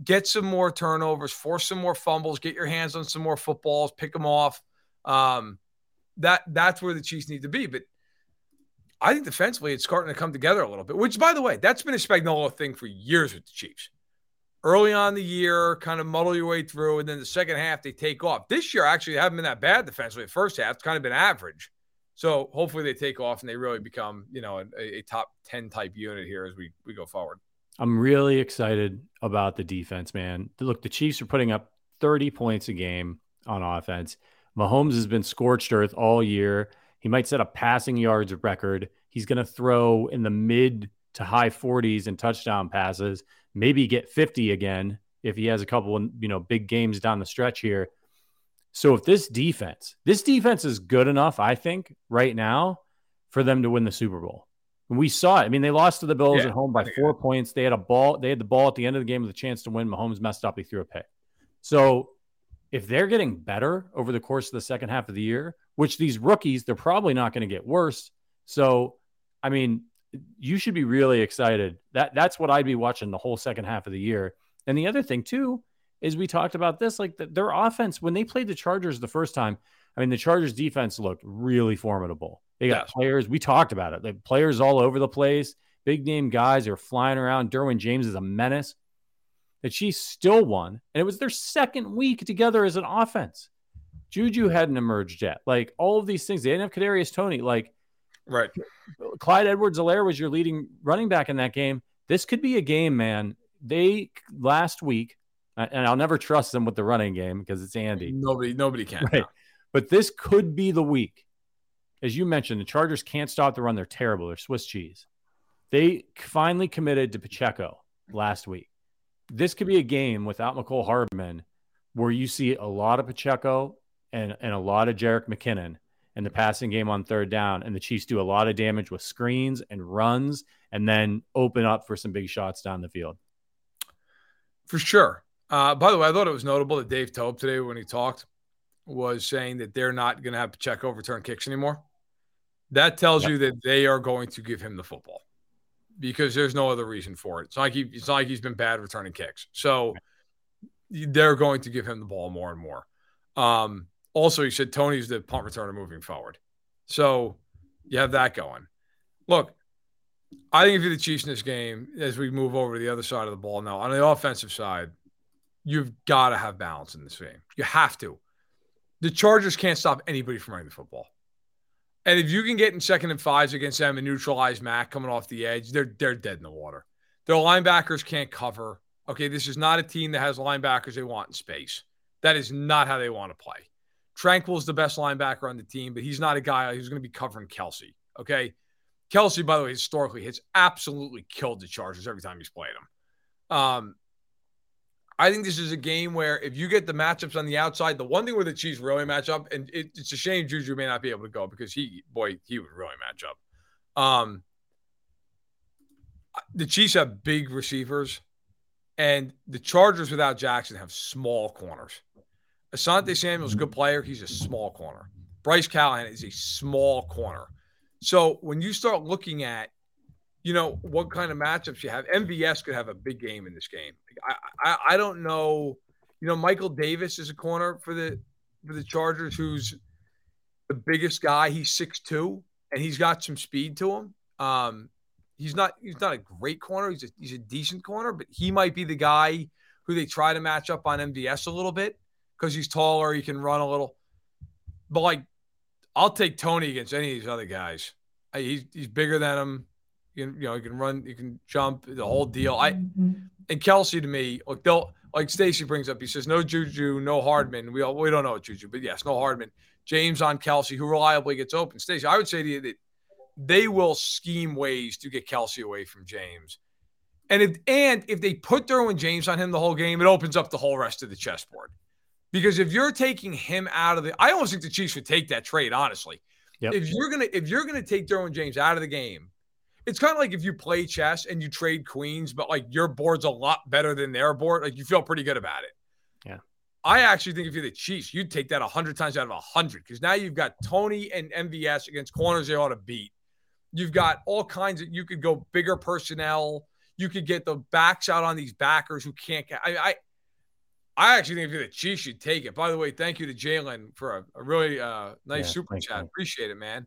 Get some more turnovers, force some more fumbles, get your hands on some more footballs, pick them off. Um, that that's where the Chiefs need to be. But I think defensively, it's starting to come together a little bit. Which, by the way, that's been a Spagnuolo thing for years with the Chiefs. Early on the year, kind of muddle your way through, and then the second half they take off. This year, actually, they haven't been that bad defensively. The first half, it's kind of been average. So hopefully they take off and they really become, you know, a, a top 10 type unit here as we, we go forward. I'm really excited about the defense, man. Look, the Chiefs are putting up 30 points a game on offense. Mahomes has been scorched earth all year. He might set a passing yards record. He's going to throw in the mid to high 40s in touchdown passes, maybe get 50 again if he has a couple, you know, big games down the stretch here. So if this defense, this defense is good enough, I think, right now for them to win the Super Bowl. And we saw it. I mean, they lost to the Bills Yeah, at home by four points. They had a ball. They had the ball at the end of the game with a chance to win. Mahomes messed up. He threw a pick. So if they're getting better over the course of the second half of the year, which these rookies, they're probably not going to get worse. So, I mean, you should be really excited. That that's what I'd be watching the whole second half of the year. And the other thing too is we talked about this, like the, their offense when they played the Chargers the first time. I mean, the Chargers defense looked really formidable. They got players. We talked about it. The players all over the place. Big name guys are flying around. Derwin James is a menace. The she still won, and it was their second week together as an offense. Juju hadn't emerged yet. Like all of these things, they didn't have Kadarius Toney. Like Right. Clyde Edwards-Helaire was your leading running back in that game. This could be a game, man. They last week, and I'll never trust them with the running game because it's Andy. Nobody, nobody can. Right. But this could be the week. As you mentioned, the Chargers can't stop the run. They're terrible. They're Swiss cheese. They finally committed to Pacheco last week. This could be a game without Mecole Hardman where you see a lot of Pacheco and, and a lot of Jerick McKinnon in the passing game on third down. And the Chiefs do a lot of damage with screens and runs and then open up for some big shots down the field. For sure. Uh, by the way, I thought it was notable that Dave Toub today, when he talked, was saying that they're not going to have Pacheco return kicks anymore. That tells Yep. you that they are going to give him the football. Because there's no other reason for it. It's like he, it's like he's been bad returning kicks. So they're going to give him the ball more and more. Um, also, he said Toney's the punt returner moving forward. So you have that going. Look, I think if you're the Chiefs in this game, as we move over to the other side of the ball now, on the offensive side, you've got to have balance in this game. You have to. The Chargers can't stop anybody from running the football. And if you can get in second and fives against them and neutralize Mack coming off the edge, they're they're dead in the water. Their linebackers can't cover. Okay, this is not a team that has linebackers they want in space. That is not how they want to play. Tranquill's the best linebacker on the team, but he's not a guy who's going to be covering Kelce. Okay. Kelce, by the way, historically has absolutely killed the Chargers every time he's played them. Um, I think this is a game where if you get the matchups on the outside, the one thing where the Chiefs really match up, and it, it's a shame Juju may not be able to go because he, boy, he would really match up. Um, the Chiefs have big receivers, and the Chargers without Jackson have small corners. Asante Samuel's a good player. He's a small corner. Bryce Callahan is a small corner. So when you start looking at you know what kind of matchups you have. MVS could have a big game in this game. I, I, I don't know. You know, Michael Davis is a corner for the for the Chargers, who's the biggest guy. He's six two, and he's got some speed to him. Um, he's not he's not a great corner. He's a, he's a decent corner, but he might be the guy who they try to match up on MVS a little bit because he's taller. He can run a little. But like, I'll take Toney against any of these other guys. He's he's bigger than him. You can, you know, you can run, you can jump, the whole deal. I mm-hmm. and Kelce to me, like they'll like Stacy brings up, he says no Juju, no Hardman. We all we don't know what Juju, but yes, no Hardman. James on Kelce, who reliably gets open. Stacy, I would say to you that they will scheme ways to get Kelce away from James. And if and if they put Derwin James on him the whole game, it opens up the whole rest of the chessboard. Because if you're taking him out of the, I almost think the Chiefs would take that trade, honestly. Yep. If you're gonna if you're gonna take Derwin James out of the game it's kind of like if you play chess and you trade queens, but like your board's a lot better than their board. Like you feel pretty good about it. Yeah. I actually think if you're the Chiefs, you'd take that 100 times out of 100 because now you've got Toney and MVS against corners they ought to beat. You've got all kinds of, you could go bigger personnel. You could get the backs out on these backers who can't. I, I, I actually think if you're the Chiefs, you'd take it. By the way, thank you to Jalen for a, a really uh, nice yeah, super chat. You. Appreciate it, man.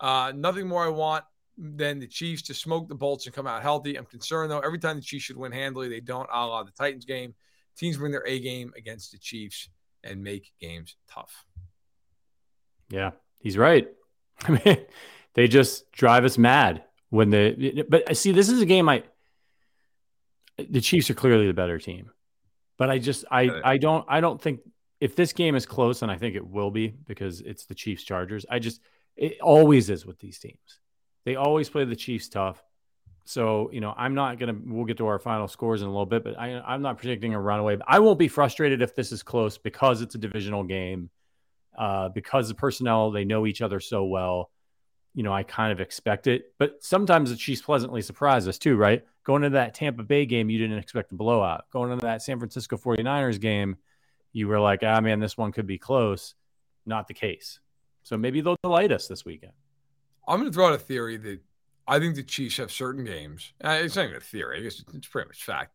Uh, nothing more I want than the Chiefs to smoke the Bolts and come out healthy. I'm concerned though. Every time the Chiefs should win handily, they don't. A la the Titans game, teams bring their A game against the Chiefs and make games tough. Yeah, he's right. I mean, they just drive us mad when they. But I see, this is a game. I the Chiefs are clearly the better team, but I just I I don't I don't think if this game is close, and I think it will be because it's the Chiefs Chargers. I just it always is with these teams they always play the Chiefs tough. So, you know, I'm not going to, we'll get to our final scores in a little bit, but I, I'm not predicting a runaway. I won't be frustrated if this is close because it's a divisional game, uh, because the personnel, they know each other so well. You know, I kind of expect it, but sometimes the Chiefs pleasantly surprise us too, right? Going into that Tampa Bay game, you didn't expect a blowout. Going into that San Francisco 49ers game, you were like, ah, man, this one could be close. Not the case. So maybe they'll delight us this weekend. I'm going to throw out a theory that I think the Chiefs have certain games. Uh, it's not even a theory. I guess it's pretty much fact.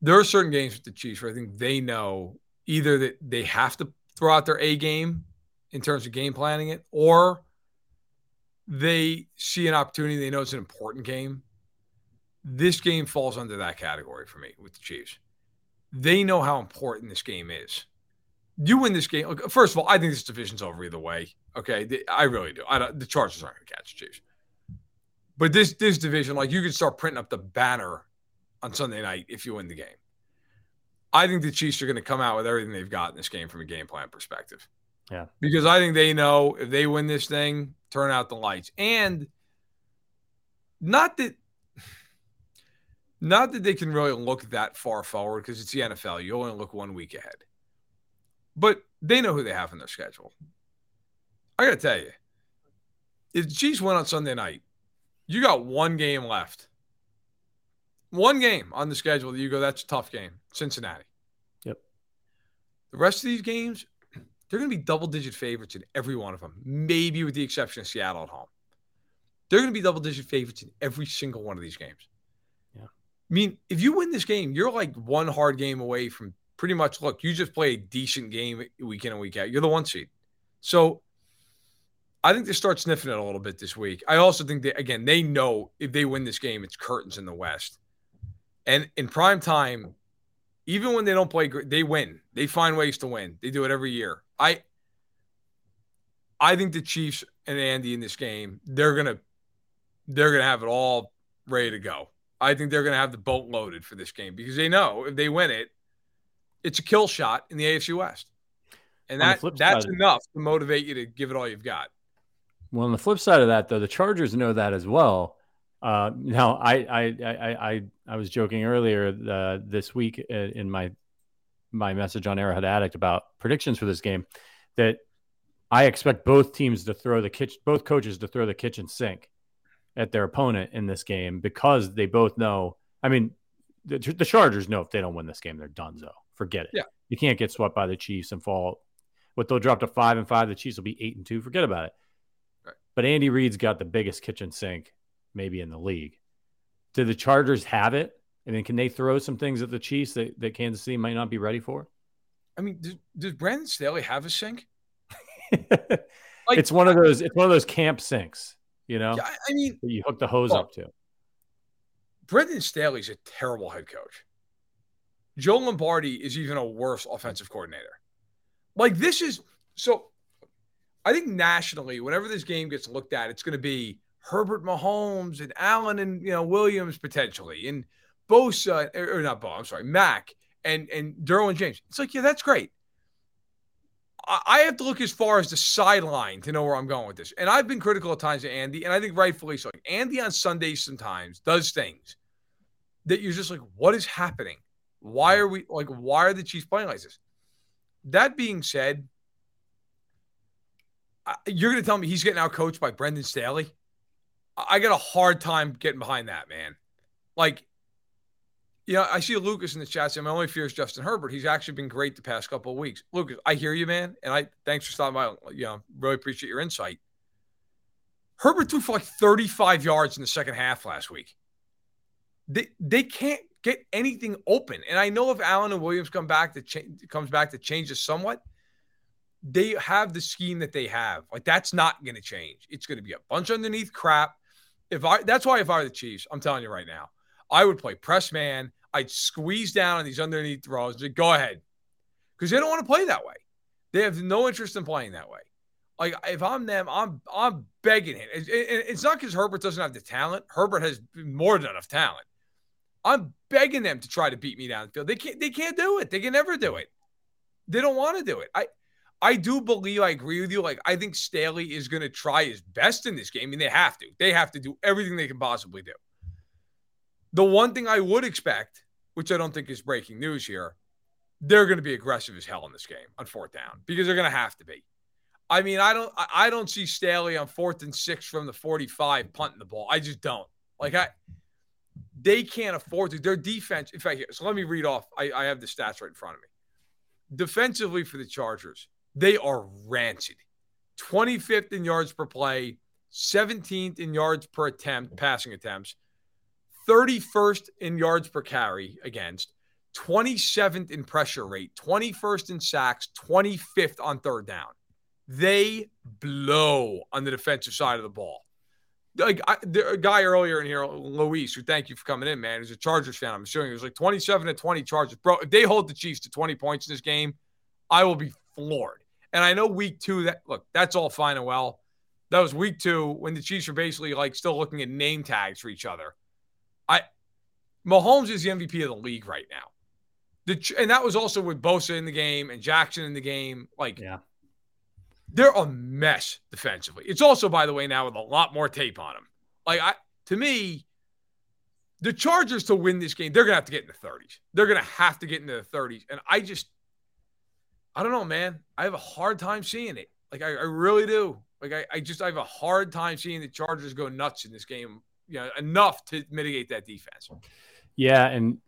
There are certain games with the Chiefs where I think they know either that they have to throw out their A game in terms of game planning it, or they see an opportunity. They know it's an important game. This game falls under that category for me with the Chiefs. They know how important this game is you win this game. First of all, I think this division's over either way. Okay, I really do. I don't, the Chargers aren't going to catch the Chiefs. But this this division, like you could start printing up the banner on Sunday night if you win the game. I think the Chiefs are going to come out with everything they've got in this game from a game plan perspective. Yeah, because I think they know if they win this thing, turn out the lights, and not that. Not that they can really look that far forward because it's the NFL. You only look one week ahead but they know who they have in their schedule. I got to tell you, if the Chiefs win on Sunday night, you got one game left. One game on the schedule that you go, that's a tough game. Cincinnati. Yep. The rest of these games, they're going to be double digit favorites in every one of them, maybe with the exception of Seattle at home. They're going to be double digit favorites in every single one of these games. Yeah. I mean, if you win this game, you're like one hard game away from pretty much look, you just play a decent game week in and week out. You're the one seed. So I think they start sniffing it a little bit this week. I also think that again, they know if they win this game, it's curtains in the West. And in prime time, even when they don't play great, they win. They find ways to win. They do it every year. I I think the Chiefs and Andy in this game, they're gonna they're gonna have it all ready to go. I think they're gonna have the boat loaded for this game because they know if they win it, it's a kill shot in the AFC West. And that that's enough to motivate you to give it all you've got. Well, on the flip side of that, though, the Chargers know that as well. Uh, now, I, I, I, I, I was joking earlier uh, this week in my my message on Arrowhead Addict about predictions for this game that I expect both teams to throw the kitchen, both coaches to throw the kitchen sink at their opponent in this game because they both know. I mean, the, the Chargers know if they don't win this game, they're done. So forget it. Yeah, you can't get swept by the Chiefs and fall. What they'll drop to five and five, the Chiefs will be eight and two. Forget about it. But Andy Reid's got the biggest kitchen sink maybe in the league. Do the Chargers have it? I mean, can they throw some things at the Chiefs that, that Kansas City might not be ready for? I mean, does, does Brandon Staley have a sink? like, it's one of those. It's one of those camp sinks. You know. I mean, you hook the hose well, up to. Brandon Staley's a terrible head coach. Joe Lombardi is even a worse offensive coordinator. Like this is so. I think nationally, whenever this game gets looked at, it's going to be Herbert Mahomes and Allen and you know Williams potentially and Bosa or, not Bo. I'm sorry, Mack and and Derwin James. It's like yeah, that's great. I have to look as far as the sideline to know where I'm going with this. And I've been critical at times of Andy, and I think rightfully so. Andy on Sundays sometimes does things that you're just like, what is happening? Why are we like, why are the Chiefs playing like this? That being said, you're going to tell me he's getting out coached by Brandon Staley? I got a hard time getting behind that, man. Like, you know, I see Lucas in the chat saying my only fear is Justin Herbert. He's actually been great the past couple of weeks. Lucas, I hear you, man, and I thanks for stopping by. You know, really appreciate your insight. Herbert threw for like 35 yards in the second half last week. They they can't get anything open, and I know if Allen and Williams come back to change comes back to change this somewhat, they have the scheme that they have. Like that's not going to change. It's going to be a bunch underneath crap. If I that's why if I were the Chiefs, I'm telling you right now I would play press man. I'd squeeze down on these underneath throws. Just go ahead. Because they don't want to play that way. They have no interest in playing that way. Like if I'm them, I'm I'm begging it. It's not because Herbert doesn't have the talent. Herbert has more than enough talent. I'm begging them to try to beat me down the field. They can't. They can't do it. They can never do it. They don't want to do it. I I do believe. I agree with you. Like I think Staley is going to try his best in this game. I mean, they have to. They have to do everything they can possibly do. The one thing I would expect, which I don't think is breaking news here, they're going to be aggressive as hell in this game on fourth down because they're going to have to be. I mean, I don't, I don't see Staley on fourth and six from the 45 punting the ball. I just don't. Like I, they can't afford to. Their defense, in fact, so let me read off. I, I have the stats right in front of me. Defensively for the Chargers, they are rancid. 25th in yards per play, 17th in yards per attempt, passing attempts, 31st in yards per carry against, 27th in pressure rate, 21st in sacks, 25th on third down. They blow on the defensive side of the ball. Like a guy earlier in here, Luis, who thank you for coming in, man. He's a Chargers fan. I'm assuming he was like 27 to 20 Chargers. Bro, if they hold the Chiefs to 20 points in this game, I will be floored. And I know week two, that look, that's all fine and well. That was week two when the Chiefs are basically like still looking at name tags for each other. I Mahomes is the MVP of the league right now. The, and that was also with Bosa in the game and Jackson in the game. Like, yeah, they're a mess defensively. It's also, by the way, now with a lot more tape on them. Like, I to me, the Chargers to win this game, they're gonna have to get in the 30s. They're gonna have to get into the 30s. And I just, I don't know, man. I have a hard time seeing it. Like, I, I really do. Like, I, I just I have a hard time seeing the Chargers go nuts in this game you know, enough to mitigate that defense. Yeah, and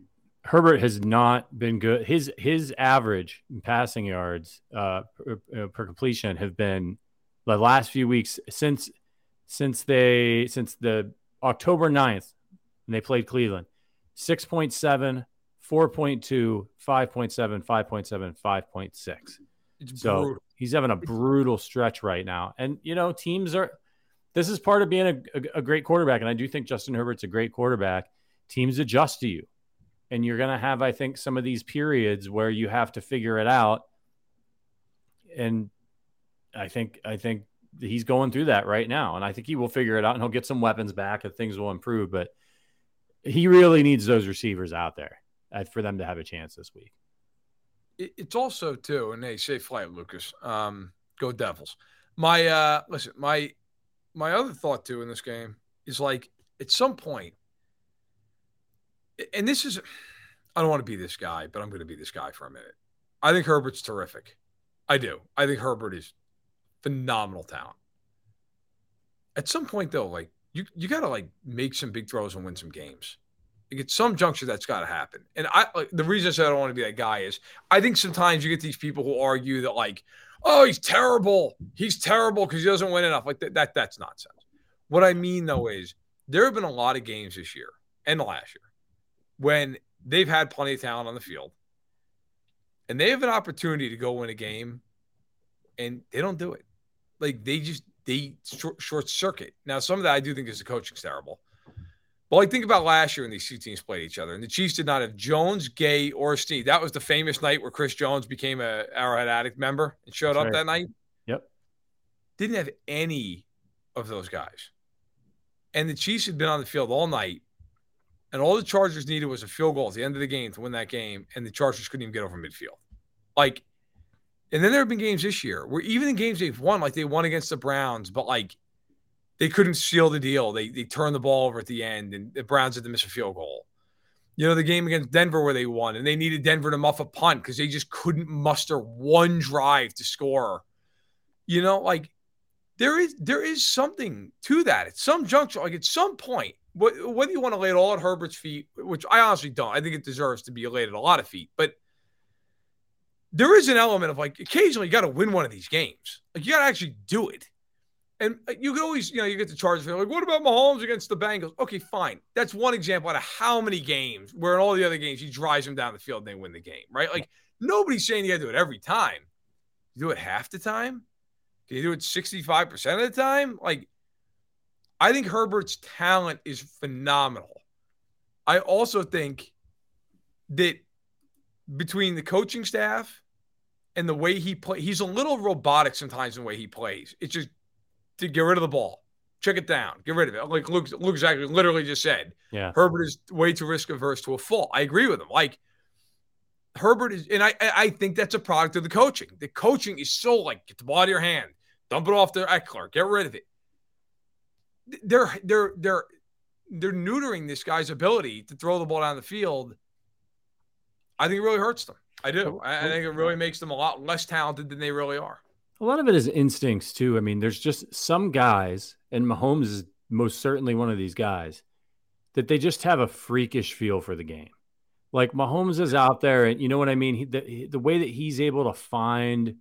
Herbert has not been good. His his average passing yards uh, per, uh, per completion have been the last few weeks since since they since the October 9th when they played Cleveland. 6.7, 4.2, 5.7, 5.7, 5.6. It's So brutal. he's having a brutal stretch right now. And, you know, teams are, this is part of being a, a, a great quarterback. And I do think Justin Herbert's a great quarterback. Teams adjust to you. And you're going to have, I think, some of these periods where you have to figure it out. And I think, I think he's going through that right now. And I think he will figure it out and he'll get some weapons back and things will improve. But he really needs those receivers out there uh, for them to have a chance this week. it's also too, and they say flight, Lucas. Um, go Devils. My uh listen, my my other thought too in this game is like at some point, and this is I don't want to be this guy, but I'm gonna be this guy for a minute. I think Herbert's terrific. I do. I think Herbert is phenomenal talent. At some point though, like you you gotta like make some big throws and win some games. At some juncture, that's got to happen. And I like the reason I said I don't want to be that guy is I think sometimes you get these people who argue that like, oh, he's terrible, he's terrible because he doesn't win enough. Like that, that that's nonsense. What I mean though is there have been a lot of games this year and last year when they've had plenty of talent on the field, and they have an opportunity to go win a game, and they don't do it. Like they just they short, short circuit. Now some of that I do think is the coaching's terrible. But like think about last year when these two teams played each other, and the Chiefs did not have Jones, Gay, or Sneed. That was the famous night where Chris Jones became a Arrowhead Addict member and showed That's up right. that night. Yep. Didn't have any of those guys, and the Chiefs had been on the field all night, and all the Chargers needed was a field goal at the end of the game to win that game, and the Chargers couldn't even get over midfield. Like, and then there have been games this year where even in games they've won, like they won against the Browns, but like they couldn't seal the deal. They they turned the ball over at the end, and the Browns had to miss a field goal. You know, the game against Denver where they won, and they needed Denver to muff a punt because they just couldn't muster one drive to score. You know, like there is there is something to that at some juncture, like at some point. wh- Whether you want to lay it all at Herbert's feet, which I honestly don't, I think it deserves to be laid at a lot of feet, but there is an element of like occasionally you got to win one of these games. Like you got to actually do it. And uh, you can always, you know, you get the Chargers like, what about Mahomes against the Bengals? Okay, fine. That's one example out of how many games where in all the other games he drives them down the field and they win the game, right? Like nobody's saying you got to do it every time. You do it half the time. Can you do it 65% of the time? Like, I think Herbert's talent is phenomenal. I also think that between the coaching staff and the way he plays, he's a little robotic sometimes in the way he plays. It's just to get rid of the ball, check it down, get rid of it. Like Luke, Luke exactly literally just said, Yeah. Herbert is way too risk averse to a fault. I agree with him. Like Herbert is, and I I I think that's a product of the coaching. The coaching is so like get the ball out of your hand, dump it off to Ekeler, get rid of it. They're they're they're they're neutering this guy's ability to throw the ball down the field. I think it really hurts them. I do. I, I think it really makes them a lot less talented than they really are. A lot of it is instincts too. I mean, there's just some guys, and Mahomes is most certainly one of these guys, that they just have a freakish feel for the game. Like Mahomes is out there, and you know what I mean. He, the the way that he's able to find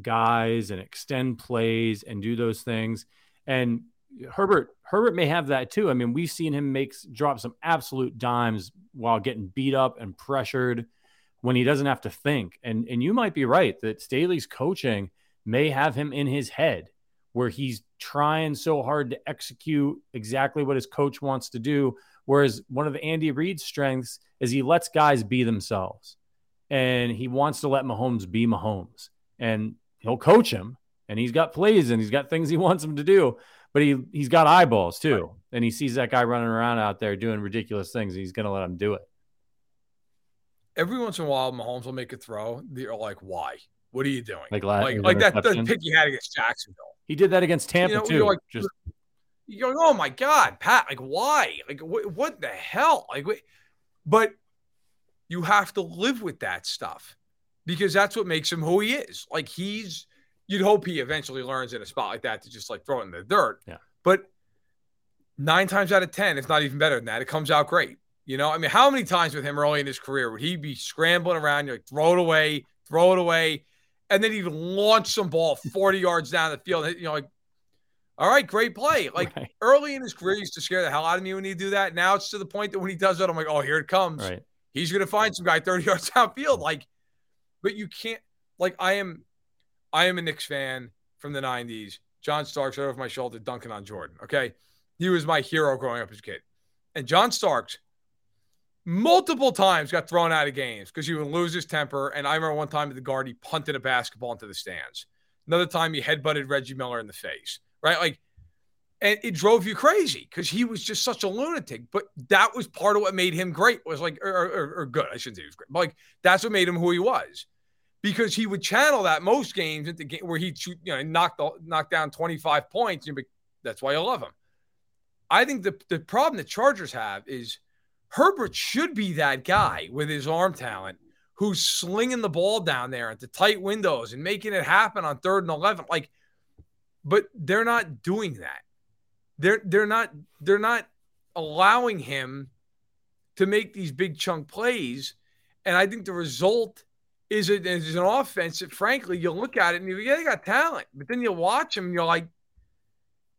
guys and extend plays and do those things, and Herbert Herbert may have that too. I mean, we've seen him make drop some absolute dimes while getting beat up and pressured when he doesn't have to think. And and you might be right that Staley's coaching may have him in his head where he's trying so hard to execute exactly what his coach wants to do. Whereas one of Andy Reid's strengths is he lets guys be themselves and he wants to let Mahomes be Mahomes and he'll coach him and he's got plays and he's got things he wants him to do, but he, he's got eyeballs too. Right. And he sees that guy running around out there doing ridiculous things. And he's going to let him do it. Every once in a while, Mahomes will make a throw. They're like, "Why? What are you doing?" Like like, like that the pick he had against Jacksonville. He did that against Tampa know, too. you're like- Just You're like, "Oh my god, Pat! Like, why? Like, wh- what the hell? Like, wh- but you have to live with that stuff because that's what makes him who he is. Like, he's. You'd hope he eventually learns in a spot like that to just like throw it in the dirt. Yeah. But nine times out of ten, if not even better than that, it comes out great. You know, I mean, how many times with him early in his career would he be scrambling around, you're like, throw it away, throw it away, and then he'd launch some ball 40 yards down the field. You know, like All right, great play. Like Right. early in his career, he used to scare the hell out of me when he do that. Now it's to the point that when he does that, I'm like, oh, here it comes. Right. He's gonna find some guy 30 yards downfield. Like, but you can't like I am I am a Knicks fan from the 90s. John Starks right over my shoulder dunking on Jordan. Okay. He was my hero growing up as a kid. And John Starks multiple times got thrown out of games because he would lose his temper. And I remember one time at the guard, he punted a basketball into the stands. Another time he headbutted Reggie Miller in the face. Right? Like and it drove you crazy because he was just such a lunatic. But that was part of what made him great. Was like or, or, or good. I shouldn't say he was great. But like that's what made him who he was, because he would channel that most games into game where he'd shoot, you know, knock the knock down twenty five points. And be, that's why I love him. I think the the problem the Chargers have is Herbert should be that guy with his arm talent who's slinging the ball down there into tight windows and making it happen on third and eleven. Like, but they're not doing that. They're they're not they're not allowing him to make these big chunk plays. And i think the result is, a, is an offense that frankly you look at it and you go, yeah they got talent. But then you watch them and you're like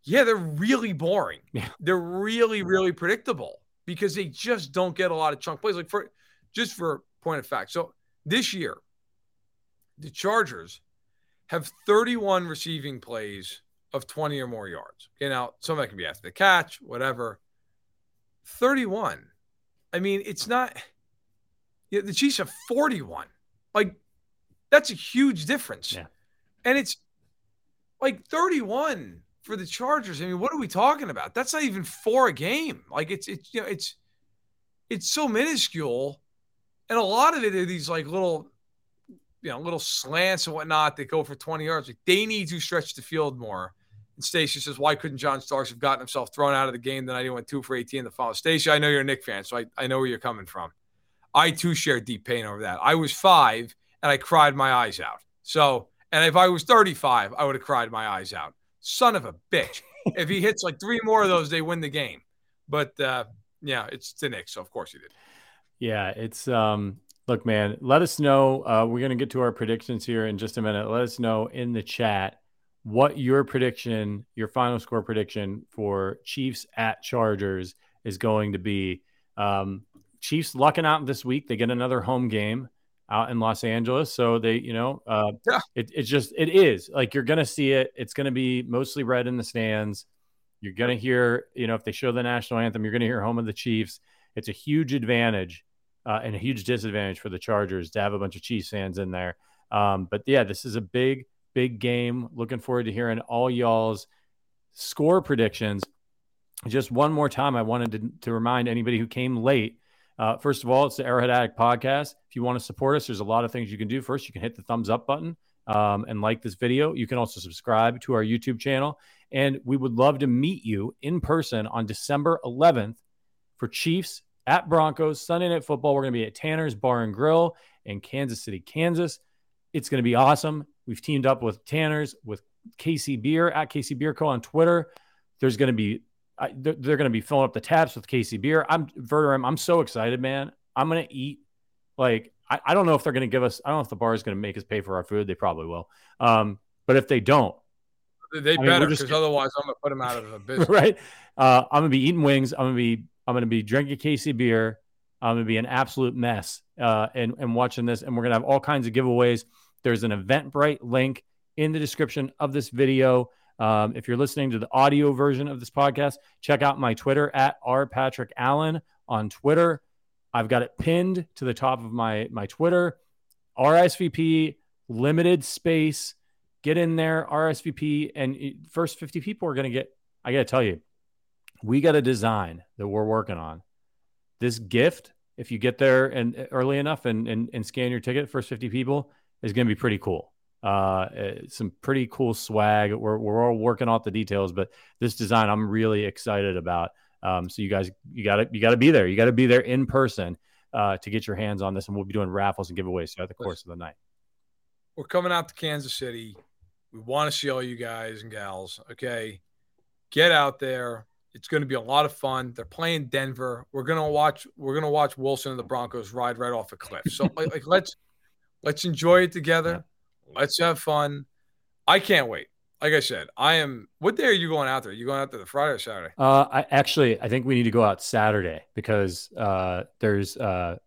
yeah they're really boring. Yeah. they're really really predictable because they just don't get a lot of chunk plays like for just for point of fact so this year the chargers have 31 receiving plays of 20 or more yards. Okay, now some of that can be after the catch, whatever. 31. I mean, it's not. Yeah, the Chiefs have 41. Like, that's a huge difference. Yeah. And it's like 31 for the Chargers. I mean, what are we talking about? That's not even four a game. Like, it's it's you know, it's it's so minuscule, and a lot of it are these like little you know, little slants and whatnot that go for 20 yards. Like they need to stretch the field more. And Stacy says, why couldn't John Starks have gotten himself thrown out of the game the night he went two for 18 in the final? Stacy, I know you're a Nick fan, so I, I know where you're coming from. I too share deep pain over that. I was five and I cried my eyes out. So, and if I was 35, I would have cried my eyes out. Son of a bitch. if he hits like three more of those, they win the game. But uh, yeah, it's the Knicks, so of course he did. Yeah, it's um look, man, let us know. Uh, we're gonna get to our predictions here in just a minute. Let us know in the chat what your prediction, your final score prediction for Chiefs at Chargers is going to be. Um, Chiefs lucking out this week. They get another home game out in Los Angeles. So they, you know, uh, Yeah. it, it's just, it is like you're going to see it. It's going to be mostly red in the stands. You're going to hear, you know, if they show the national anthem, you're going to hear home of the Chiefs. It's a huge advantage uh, and a huge disadvantage for the Chargers to have a bunch of Chiefs fans in there. Um, but yeah, this is a big, big game. Looking forward to hearing all y'all's score predictions. Just one more time, I wanted to, to remind anybody who came late. Uh, first of all, it's the Arrowhead Addict podcast. If you want to support us, there's a lot of things you can do. First, you can hit the thumbs up button um, and like this video. You can also subscribe to our YouTube channel. And we would love to meet you in person on December 11th for Chiefs at Broncos Sunday Night Football. We're going to be at Tanner's Bar and Grill in Kansas City, Kansas. It's going to be awesome. We've teamed up with Tanner's, with KC Bier at KC Bier Co. on Twitter. There's going to be I, they're, they're going to be filling up the taps with KC Bier. I'm Verderame. I'm so excited, man. I'm going to eat. Like I, I don't know if they're going to give us. I don't know if the bar is going to make us pay for our food. They probably will. Um, but if they don't, They mean, better because otherwise I'm gonna put them out of a business. right? Uh, I'm going to be eating wings. I'm going to be. I'm going to be drinking KC Bier. I'm going to be an absolute mess. Uh, and and watching this, and we're going to have all kinds of giveaways. There's an Eventbrite link in the description of this video. Um, if you're listening to the audio version of this podcast, check out my Twitter at r patrick allen on Twitter. I've got it pinned to the top of my my Twitter. RSVP limited space. Get in there, RSVP, and first 50 people are going to get. I got to tell you, we got a design that we're working on. This gift, if you get there and early enough and and, and scan your ticket, first 50 people is going to be pretty cool. Uh, uh, some pretty cool swag. We're we're all working out the details, but this design I'm really excited about. Um, so you guys, you got to you got to be there. You got to be there in person uh, to get your hands on this, and we'll be doing raffles and giveaways throughout the course of the night. We're coming out to Kansas City. We want to see all you guys and gals. Okay. Get out there. It's going to be a lot of fun. They're playing Denver. We're gonna watch. We're gonna watch Wilson and the Broncos ride right off a cliff. So like, like let's let's enjoy it together. Let's have fun. I can't wait. like I said, I am. What day are you going out there? you going out there the Friday or Saturday? Uh, I actually I think we need to go out Saturday because uh, there's uh,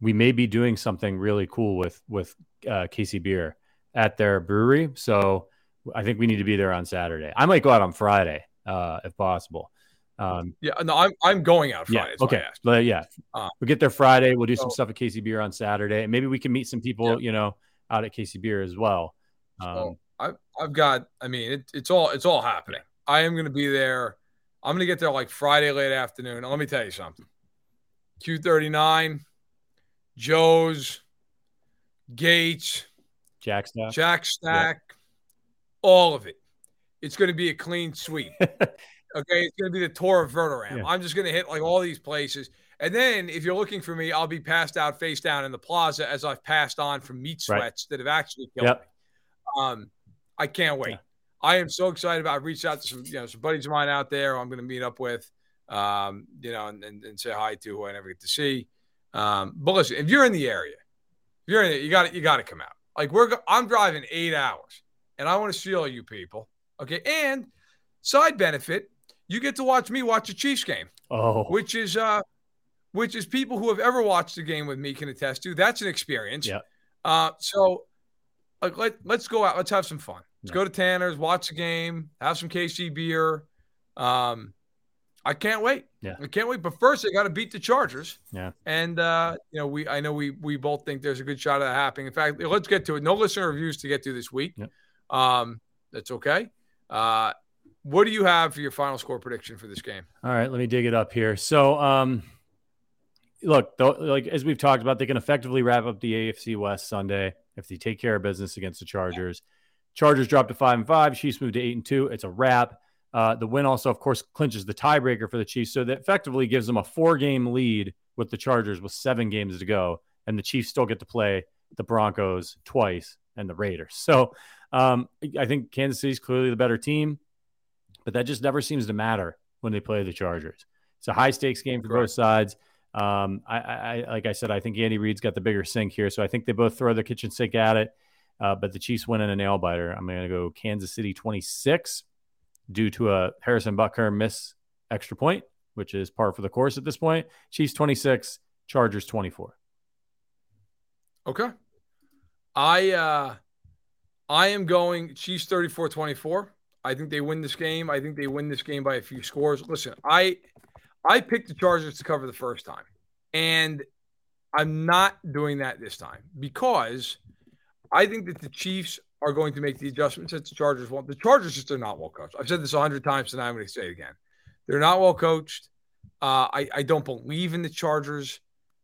we may be doing something really cool with with uh, KC Bier at their brewery. So I think we need to be there on Saturday. I might go out on Friday uh, if possible. Um, Yeah, no, I'm I'm going out Friday. yeah, that's why I okay, but yeah, Uh, we'll get there Friday. We'll do some stuff at KC Bier on Saturday, and maybe we can meet some people, Yeah. you know, out at KC Bier as well. Um, So I've I've got. I mean, it, it's all it's all happening. I am going to be there. I'm going to get there like Friday late afternoon. Now, let me tell you something. Q39, Joe's, Gates, Jack Stack, Jack Stack, all of it. It's going to be a clean sweep. okay, it's going to be the tour of Verderame. Yeah. I'm just going to hit like all these places. And then if you're looking for me, I'll be passed out face down in the plaza as I've passed on from meat Right. sweats that have actually killed Yep. me. Um, I can't wait. Yeah. I am so excited about. I've reached out to some, you know, some buddies of mine out there. who I'm going to meet up with, um, you know, and, and, and say hi to who I never get to see. Um, but listen, if you're in the area, if you're in it, you got to you got to come out. Like we're, I'm driving eight hours, and I want to see all you people. Okay, and side benefit, you get to watch me watch a Chiefs game Oh, which is uh which is people who have ever watched the game with me can attest to. That's an experience. Yeah. Uh so like let let's go out, let's have some fun. Let's Yeah. go to Tanner's, watch the game, have some KC Bier. Um I can't wait. Yeah. I can't wait. But first I gotta beat the Chargers. Yeah. And uh, you know, we I know we we both think there's a good shot of that happening. In fact, let's get to it. No listener reviews to get to this week. Yep. Um, that's okay. Uh what do you have for your final score prediction for this game? All right, let me dig it up here. So, um, look, though, like as we've talked about, they can effectively wrap up the AFC West Sunday if they take care of business against the Chargers. Chargers drop to five and five. Chiefs move to eight and two. It's a wrap. Uh, the win also, of course, clinches the tiebreaker for the Chiefs, so that effectively gives them a four-game lead with the Chargers with seven games to go, and the Chiefs still get to play the Broncos twice and the Raiders. So, um, I think Kansas City's clearly the better team but that just never seems to matter when they play the Chargers. It's a high stakes game for both sides. Um, I, I, like I said, I think Andy Reid's got the bigger sink here, so I think they both throw the kitchen sink at it. Uh, but the Chiefs win in a nail biter. I'm going to go Kansas City 26 due to a Harrison Butker miss extra point, which is par for the course at this point. Chiefs 26, Chargers 24. Okay. I uh I am going Chiefs 34-24. I think they win this game. I think they win this game by a few scores. Listen, I I picked the Chargers to cover the first time. And I'm not doing that this time because I think that the Chiefs are going to make the adjustments that the Chargers want. The Chargers just are not well coached. I've said this a hundred times tonight. I'm going to say it again. They're not well coached. Uh, I, I don't believe in the Chargers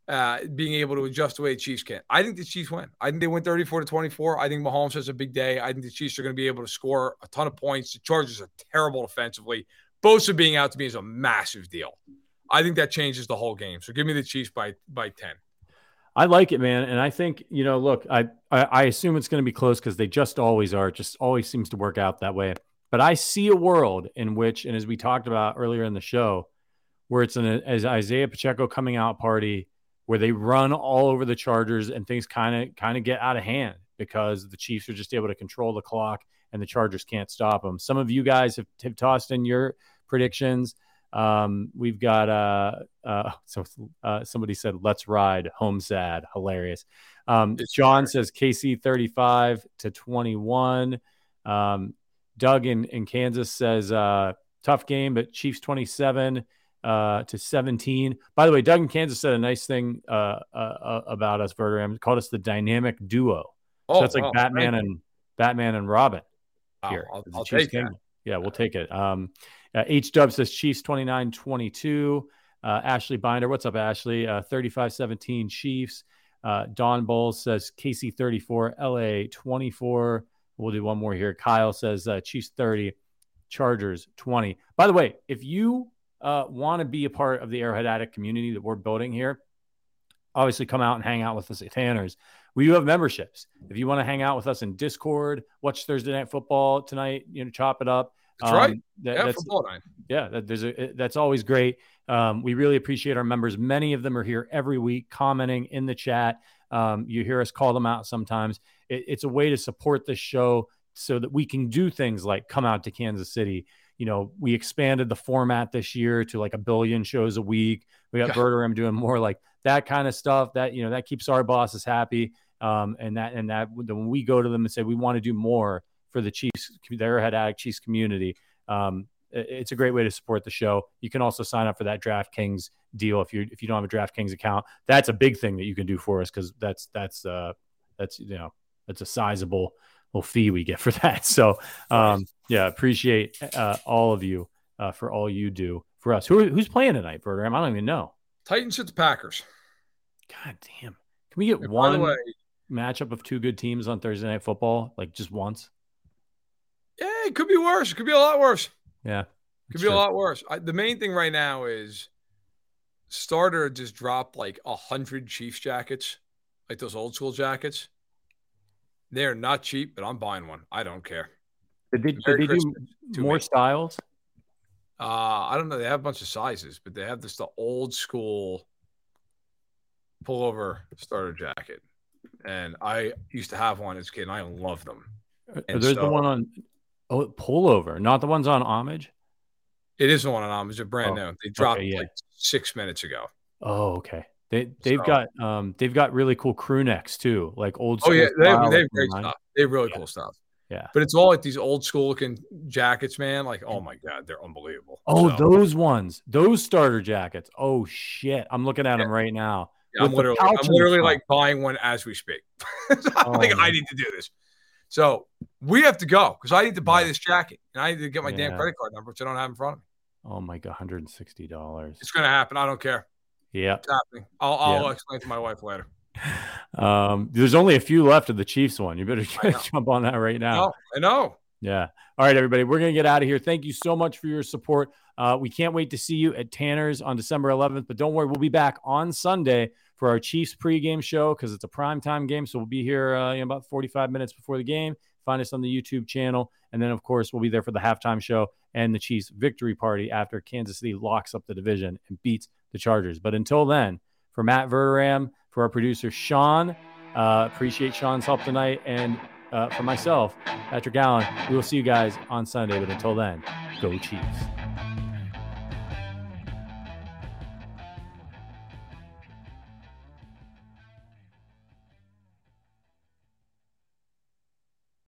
uh, being able to adjust the way the Chiefs can. I think the Chiefs win. I think they win 34 to 24. I think Mahomes has a big day. I think the Chiefs are going to be able to score a ton of points. The Chargers are terrible defensively. Bosa being out to me is a massive deal. I think that changes the whole game. So give me the Chiefs by by 10. I like it, man, and I think you know. Look, I I, I assume it's going to be close because they just always are. It just always seems to work out that way. But I see a world in which, and as we talked about earlier in the show, where it's an as Isaiah Pacheco coming out party where they run all over the Chargers and things kind of kind of get out of hand because the Chiefs are just able to control the clock and the Chargers can't stop them. Some of you guys have, have tossed in your predictions. Um, we've got uh, uh, so uh, somebody said, "Let's ride." Home sad, hilarious. Um, John says KC thirty-five to twenty-one. Um, Doug in, in Kansas says, uh, "Tough game, but Chiefs twenty-seven uh, to seventeen." By the way, Doug in Kansas said a nice thing uh, uh, uh, about us. Verderame called us the dynamic duo. So that's like wow. Batman and Batman and Robin Wow, here. I'll, I'll take that. game. Yeah, we'll take it. Um, uh, H Dub says Chiefs 29 22. Uh, Ashley Binder, what's up, Ashley? Uh, 35 17 Chiefs. Uh, Don Bowles says KC 34, LA 24. We'll do one more here. Kyle says uh, Chiefs 30, Chargers 20. By the way, if you uh, want to be a part of the Arrowhead Addict community that we're building here, obviously come out and hang out with us at Tanner's. We do have memberships. If you want to hang out with us in Discord, watch Thursday Night Football tonight, you know, chop it up. That's right. Um, that- Yeah, that's football night. yeah, that, there's a that's always great. Um, we really appreciate our members. Many of them are here every week, commenting in the chat. Um, you hear us call them out sometimes. It, it's a way to support the show so that we can do things like come out to Kansas City. You know, we expanded the format this year to like a billion shows a week. We got Yeah. Verderame doing more like that kind of stuff. That you know that keeps our bosses happy. Um, and that and that when we go to them and say we want to do more for the Chiefs, the Arrowhead Addict Chiefs community, um, it's a great way to support the show. You can also sign up for that DraftKings deal if you if you don't have a DraftKings account. That's a big thing that you can do for us because that's that's uh that's you know that's a sizable little fee we get for that. So um, yeah, appreciate uh, all of you uh, for all you do for us. Who who's playing tonight, Program? I don't even know. Titans at the Packers. God damn. Can we get And by the one way, matchup of two good teams on Thursday Night Football, like just once? yeah, it could be worse. It could be a lot worse. Yeah, Could that's be a lot worse. I, the main thing right now is starter just dropped like a hundred Chiefs jackets, like those old school jackets. They're not cheap, but I'm buying one. I don't care. Did they, did they do Christmas to more me. styles? Uh, I don't know. They have a bunch of sizes, but they have this the old school pullover starter jacket, and I used to have one as a kid, and I love them. And there's the one on oh pullover, not the ones on homage? It is the one on Homage. They're brand Oh, new. They dropped yeah. like six minutes ago. Oh, okay. They they've So- got um they've got really cool crew necks too, like old. Oh yeah, they have, they have great stuff. They have really Yeah. cool stuff. Yeah. But it's all like these old school looking jackets, man. Like, oh my god, they're unbelievable. Oh, So, those ones, those starter jackets. Oh shit, I'm looking at them right now. Yeah, I'm literally, I'm literally like buying one as we speak. I'm Oh, like, I need to do this. So we have to go because I need to buy Yeah. this jacket and I need to get my damn credit card number, which I don't have in front of me. Oh my god, 160 dollars. It's gonna happen. I don't care. Yeah. It's happening. I'll, I'll Yeah. explain to my wife later. Um, there's only a few left of the Chiefs one. You better jump on that right now. No, I know. Yeah. All right, everybody. We're going to get out of here. Thank you so much for your support. Uh, we can't wait to see you at Tanner's on December 11th. But don't worry, we'll be back on Sunday for our Chiefs pregame show because it's a primetime game. So we'll be here uh, in about 45 minutes before the game. Find us on the YouTube channel. And then, of course, we'll be there for the halftime show and the Chiefs victory party after Kansas City locks up the division and beats the Chargers. But until then, for Matt Verderame, for our producer, Sean, uh, appreciate Sean's help tonight. And uh, for myself, Patrick Allen. We will see you guys on Sunday. But until then, go Chiefs.